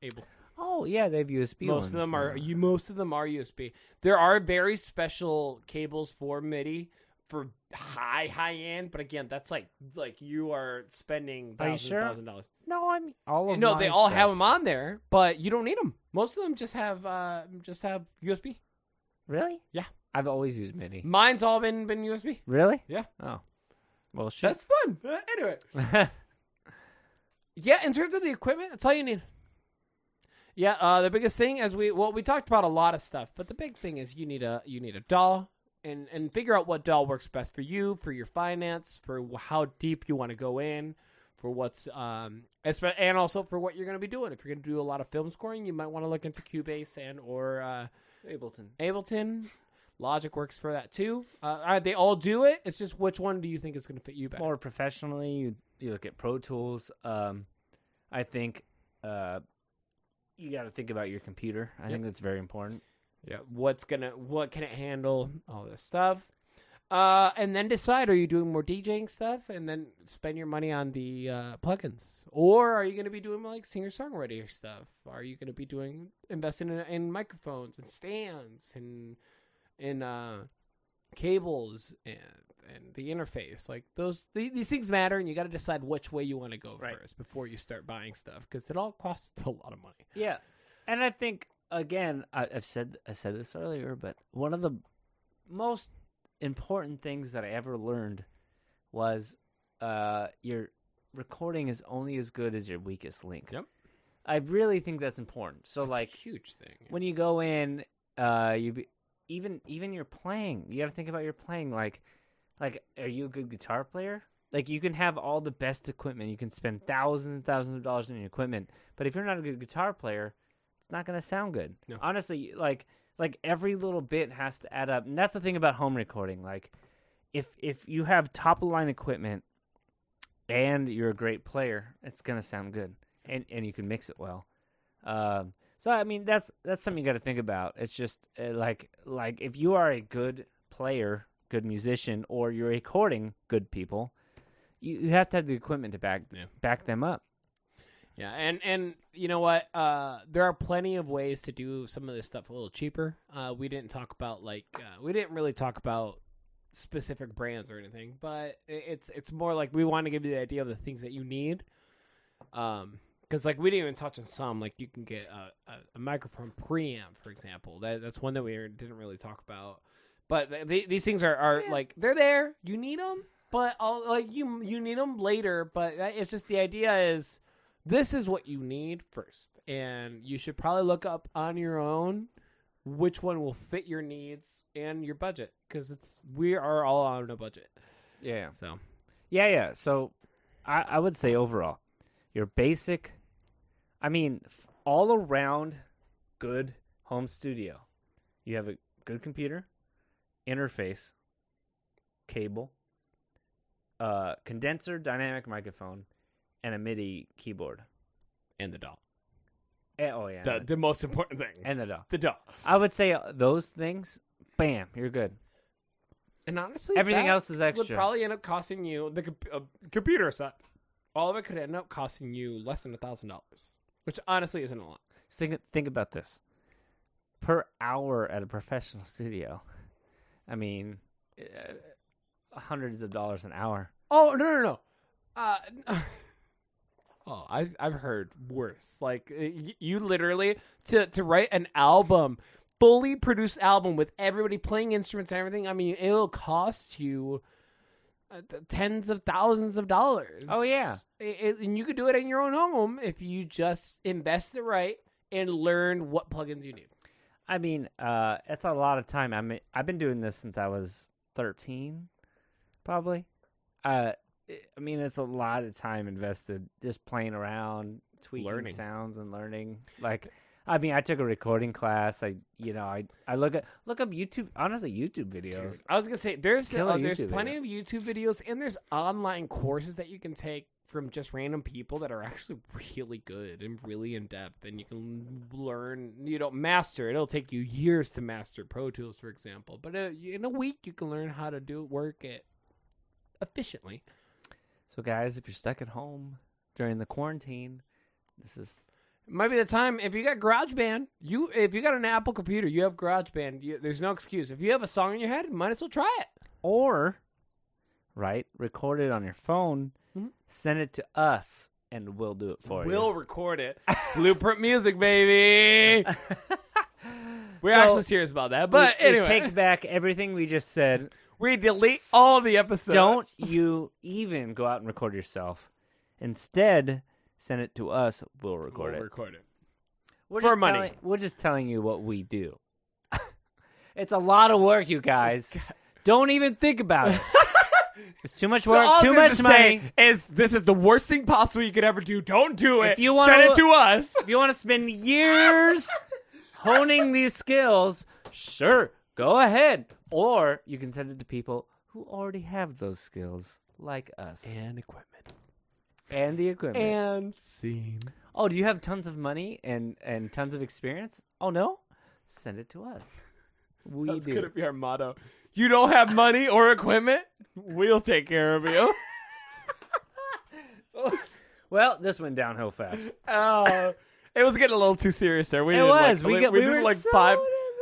Able. Oh yeah, they have USB. most of them are you. Most of them are USB. There are very special cables for MIDI for high high end, but again, that's like like you are spending Are you sure? thousands of dollars. No, I mean all of No, they all stuff. have them on there, but you don't need them. Most of them just have uh just have USB. Really? Yeah. I've always used MIDI. Mine's all been been USB. Really? Yeah. Oh. Well, shit. That's fun. Uh, anyway, yeah. In terms of the equipment, that's all you need. Yeah, uh, the biggest thing as we well we talked about a lot of stuff, but the big thing is you need a you need a DAW and and figure out what DAW works best for you, for your finance, for how deep you want to go in, for what's um and also for what you're going to be doing. If you're going to do a lot of film scoring, you might want to look into Cubase and or uh, Ableton. Ableton. Logic works for that too. Uh, uh, they all do it. It's just which one do you think is going to fit you better? More professionally, you you look at Pro Tools. Um, I think uh, you got to think about your computer. I think that's very important. Yeah, what's gonna what can it handle? All this stuff. Uh, and then decide: Are you doing more DJing stuff, and then spend your money on the uh, plugins, or are you going to be doing like singer songwriter stuff? Are you going to be doing investing in, in microphones and stands and in uh, cables and and the interface? Like those, th- these things matter, and you got to decide which way you want to go Right. first before you start buying stuff because it all costs a lot of money. Yeah, and I think again, I, I've said I said this earlier, but one of the most important things that I ever learned was uh, your recording is only as good as your weakest link. Yep. I really think that's important. So That's like huge thing. when you go in, uh, you be, even even your playing, you got to think about your playing. Like, like, are you a good guitar player? Like, you can have all the best equipment, you can spend thousands and thousands of dollars on your equipment, but if you're not a good guitar player, it's not gonna sound good. No. Honestly, like, like every little bit has to add up, and that's the thing about home recording. Like, if if you have top of line equipment and you're a great player, it's gonna sound good, and and you can mix it well. Um, so I mean, that's that's something you got to think about. It's just uh, like like if you are a good player, good musician, or you're recording good people, you, you have to have the equipment to back Yeah. back them up. Yeah, and and you know what? Uh, there are plenty of ways to do some of this stuff a little cheaper. Uh, we didn't talk about like uh, we didn't really talk about specific brands or anything, but it's it's more like we want to give you the idea of the things that you need. Um, because like we didn't even touch on some. Like you can get a, a, a microphone preamp, for example. That that's one that we didn't really talk about. But th- th- these things are, are like they're there. You need them, but I'll, like you you need them later. But it's just the idea is this is what you need first, and you should probably look up on your own which one will fit your needs and your budget because it's we are all on a budget. Yeah, So yeah, yeah. So I, I would say overall, your basic, I mean, f- all around good home studio. You have a good computer, interface, cable, uh, condenser, dynamic microphone, and a MIDI keyboard. and the DAW, Eh, oh yeah, the the, the most important thing, and the DAW. the DAW. I would say uh, those things. Bam, you're good. And honestly, Everything else is extra. Would probably end up costing you the uh, computer set. All of it could end up costing you less than a thousand dollars, which honestly isn't a lot. Think think about this. Per hour at a professional studio, I mean, uh, hundreds of dollars an hour. Oh no no no. Uh, oh, I've I've heard worse. Like you literally to to write an album, fully produced album with everybody playing instruments and everything. I mean, it'll cost you. Uh, tens of thousands of dollars. Oh, yeah. It- and you could do it in your own home if you just invest it right and learn what plugins you need. I mean, uh, it's a lot of time. I mean, I've been doing this since I was thirteen, probably. Uh, I mean, it's a lot of time invested just playing around, tweaking Learning. sounds and learning. Like, I mean, I took a recording class. I, you know, I, I look at look up YouTube. Honestly, YouTube videos. I was gonna say there's uh, there's YouTube plenty video. of YouTube videos and there's online courses that you can take from just random people that are actually really good and really in depth, and you can learn. You don't master. It'll take you years to master Pro Tools, for example, but uh, in a week you can learn how to do work it efficiently. So, guys, if you're stuck at home during the quarantine, this is might be the time if you got GarageBand. You if you got an Apple computer, you have GarageBand. You, there's no excuse. If you have a song in your head, might as well try it. Or, right, record it on your phone, Mhm. send it to us, and we'll do it for you. We'll record it. Blueprint music, baby. We're So- actually serious about that. But We- we anyway, take back everything we just said. We delete all the episodes. Don't you even go out and record yourself. Instead, send it to us. We'll record it. We'll it. record it. We're for just money. telling- we're just telling you what we do. it's a lot of work, you guys. Don't even think about it. it's too much So work, all too much money. Is this is the worst thing possible you could ever do? Don't do it. If you wanna- send it to us. If you want to spend years honing these skills, sure, go ahead. Or you can send it to people who already have those skills, like us, And equipment. and the equipment. And scene. oh, do you have tons of money and and tons of experience? Oh no, send it to us. We That's do. gonna be our motto. You don't have money or equipment? We'll take care of you. Well, this went downhill fast. Oh, it was getting a little too serious there. We It did, like, was. We got- we did, were like so five.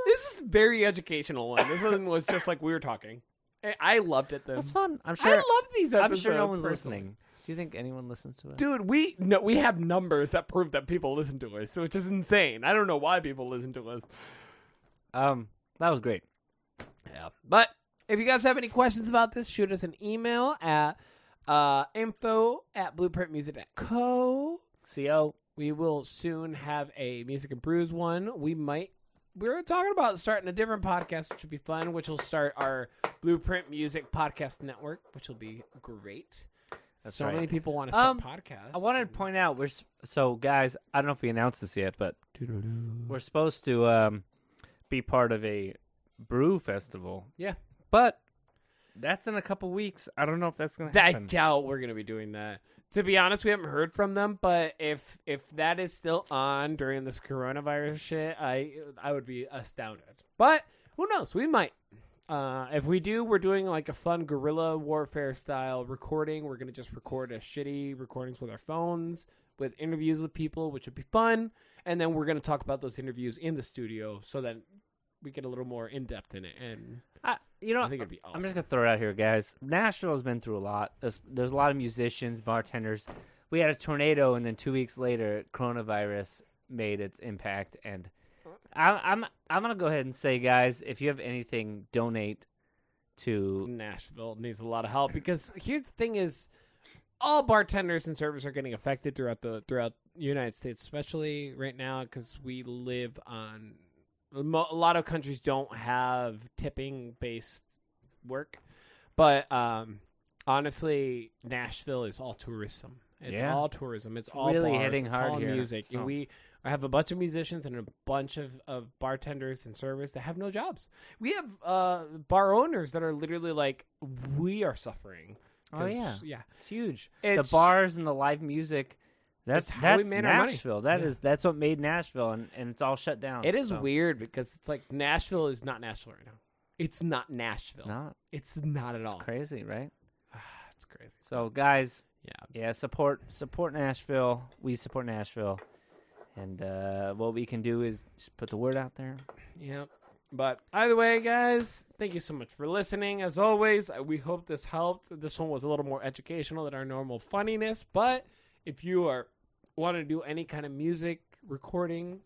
This is very educational one. This one was just like we were talking. I- I loved it. Though. That's fun. I'm sure. I love these I'm sure no one's personally. listening. Do you think anyone listens to us? Dude, we no, we have numbers that prove that people listen to us, which is insane. I don't know why people listen to us. Um, that was great. Yeah. But if you guys have any questions about this, shoot us an email at uh, info at blueprintmusic.co. Co. We will soon have a Music and Brews one. We might. We were talking about starting a different podcast, which would be fun, which will start our Blueprint Music Podcast Network, which will be great. That's so right. many people want to start Um, podcasts. I wanted to point out we're so guys. I don't know if we announced this yet, but we're supposed to um, be part of a brew festival. Yeah. but that's in a couple weeks. I don't know if that's gonna I doubt we're gonna be doing that. To be honest, we haven't heard from them, but if if that is still on during this coronavirus shit, I I would be astounded. But who knows? We might. Uh, if we do, we're doing like a fun guerrilla warfare style recording. We're gonna just record a shitty recordings with our phones with interviews with people, which would be fun. And then we're gonna talk about those interviews in the studio so that we get a little more in depth in it. And I, you know, I think it'd be awesome. I'm just gonna throw it out here, guys. Nashville has been through a lot. There's, there's a lot of musicians, bartenders. We had a tornado, and then two weeks later, coronavirus made its impact. And I, I'm I'm gonna go ahead and say, guys, if you have anything, donate to. Nashville needs a lot of help because here's the thing: is all bartenders and servers are getting affected throughout the throughout the United States, especially right now because we live on mo- a lot of countries don't have tipping based work, but um, honestly, Nashville is all tourism. It's Yeah. all tourism. It's all really bars, hitting it's hard all here, music, so. and we have a bunch of musicians and a bunch of, of bartenders and servers that have no jobs. We have uh, bar owners that are literally like, we are suffering. Oh yeah, yeah. it's huge. It's- the bars and the live music. That's It's how we that's money. Nashville. That Yeah. is that's what made Nashville, and, and it's all shut down. It is so. weird because it's like Nashville is not Nashville right now. It's not Nashville. It's not. It's not at all. It's all. crazy, right? it's crazy. So, guys, Yeah. yeah, support support Nashville. We support Nashville, and uh, what we can do is just put the word out there. Yep. But either way, guys, thank you so much for listening. As always, we hope this helped. This one was a little more educational than our normal funniness, but if you are want to do any kind of music recording,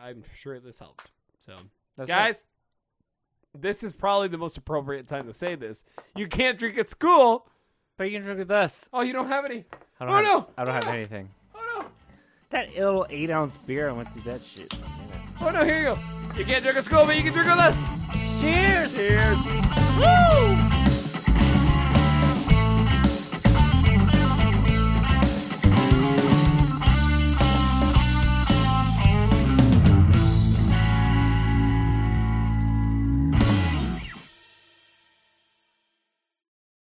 I'm sure this helped. So, That's guys, this is probably the most appropriate time to say this. You can't drink at school. but you can drink with us. Oh, you don't have any. I Oh, don't have, no! I don't have Oh, no! anything. Oh no. That little eight ounce beer, I went through that shit. Oh no, here you go. You can't drink at school, but you can drink with us. Cheers. Cheers.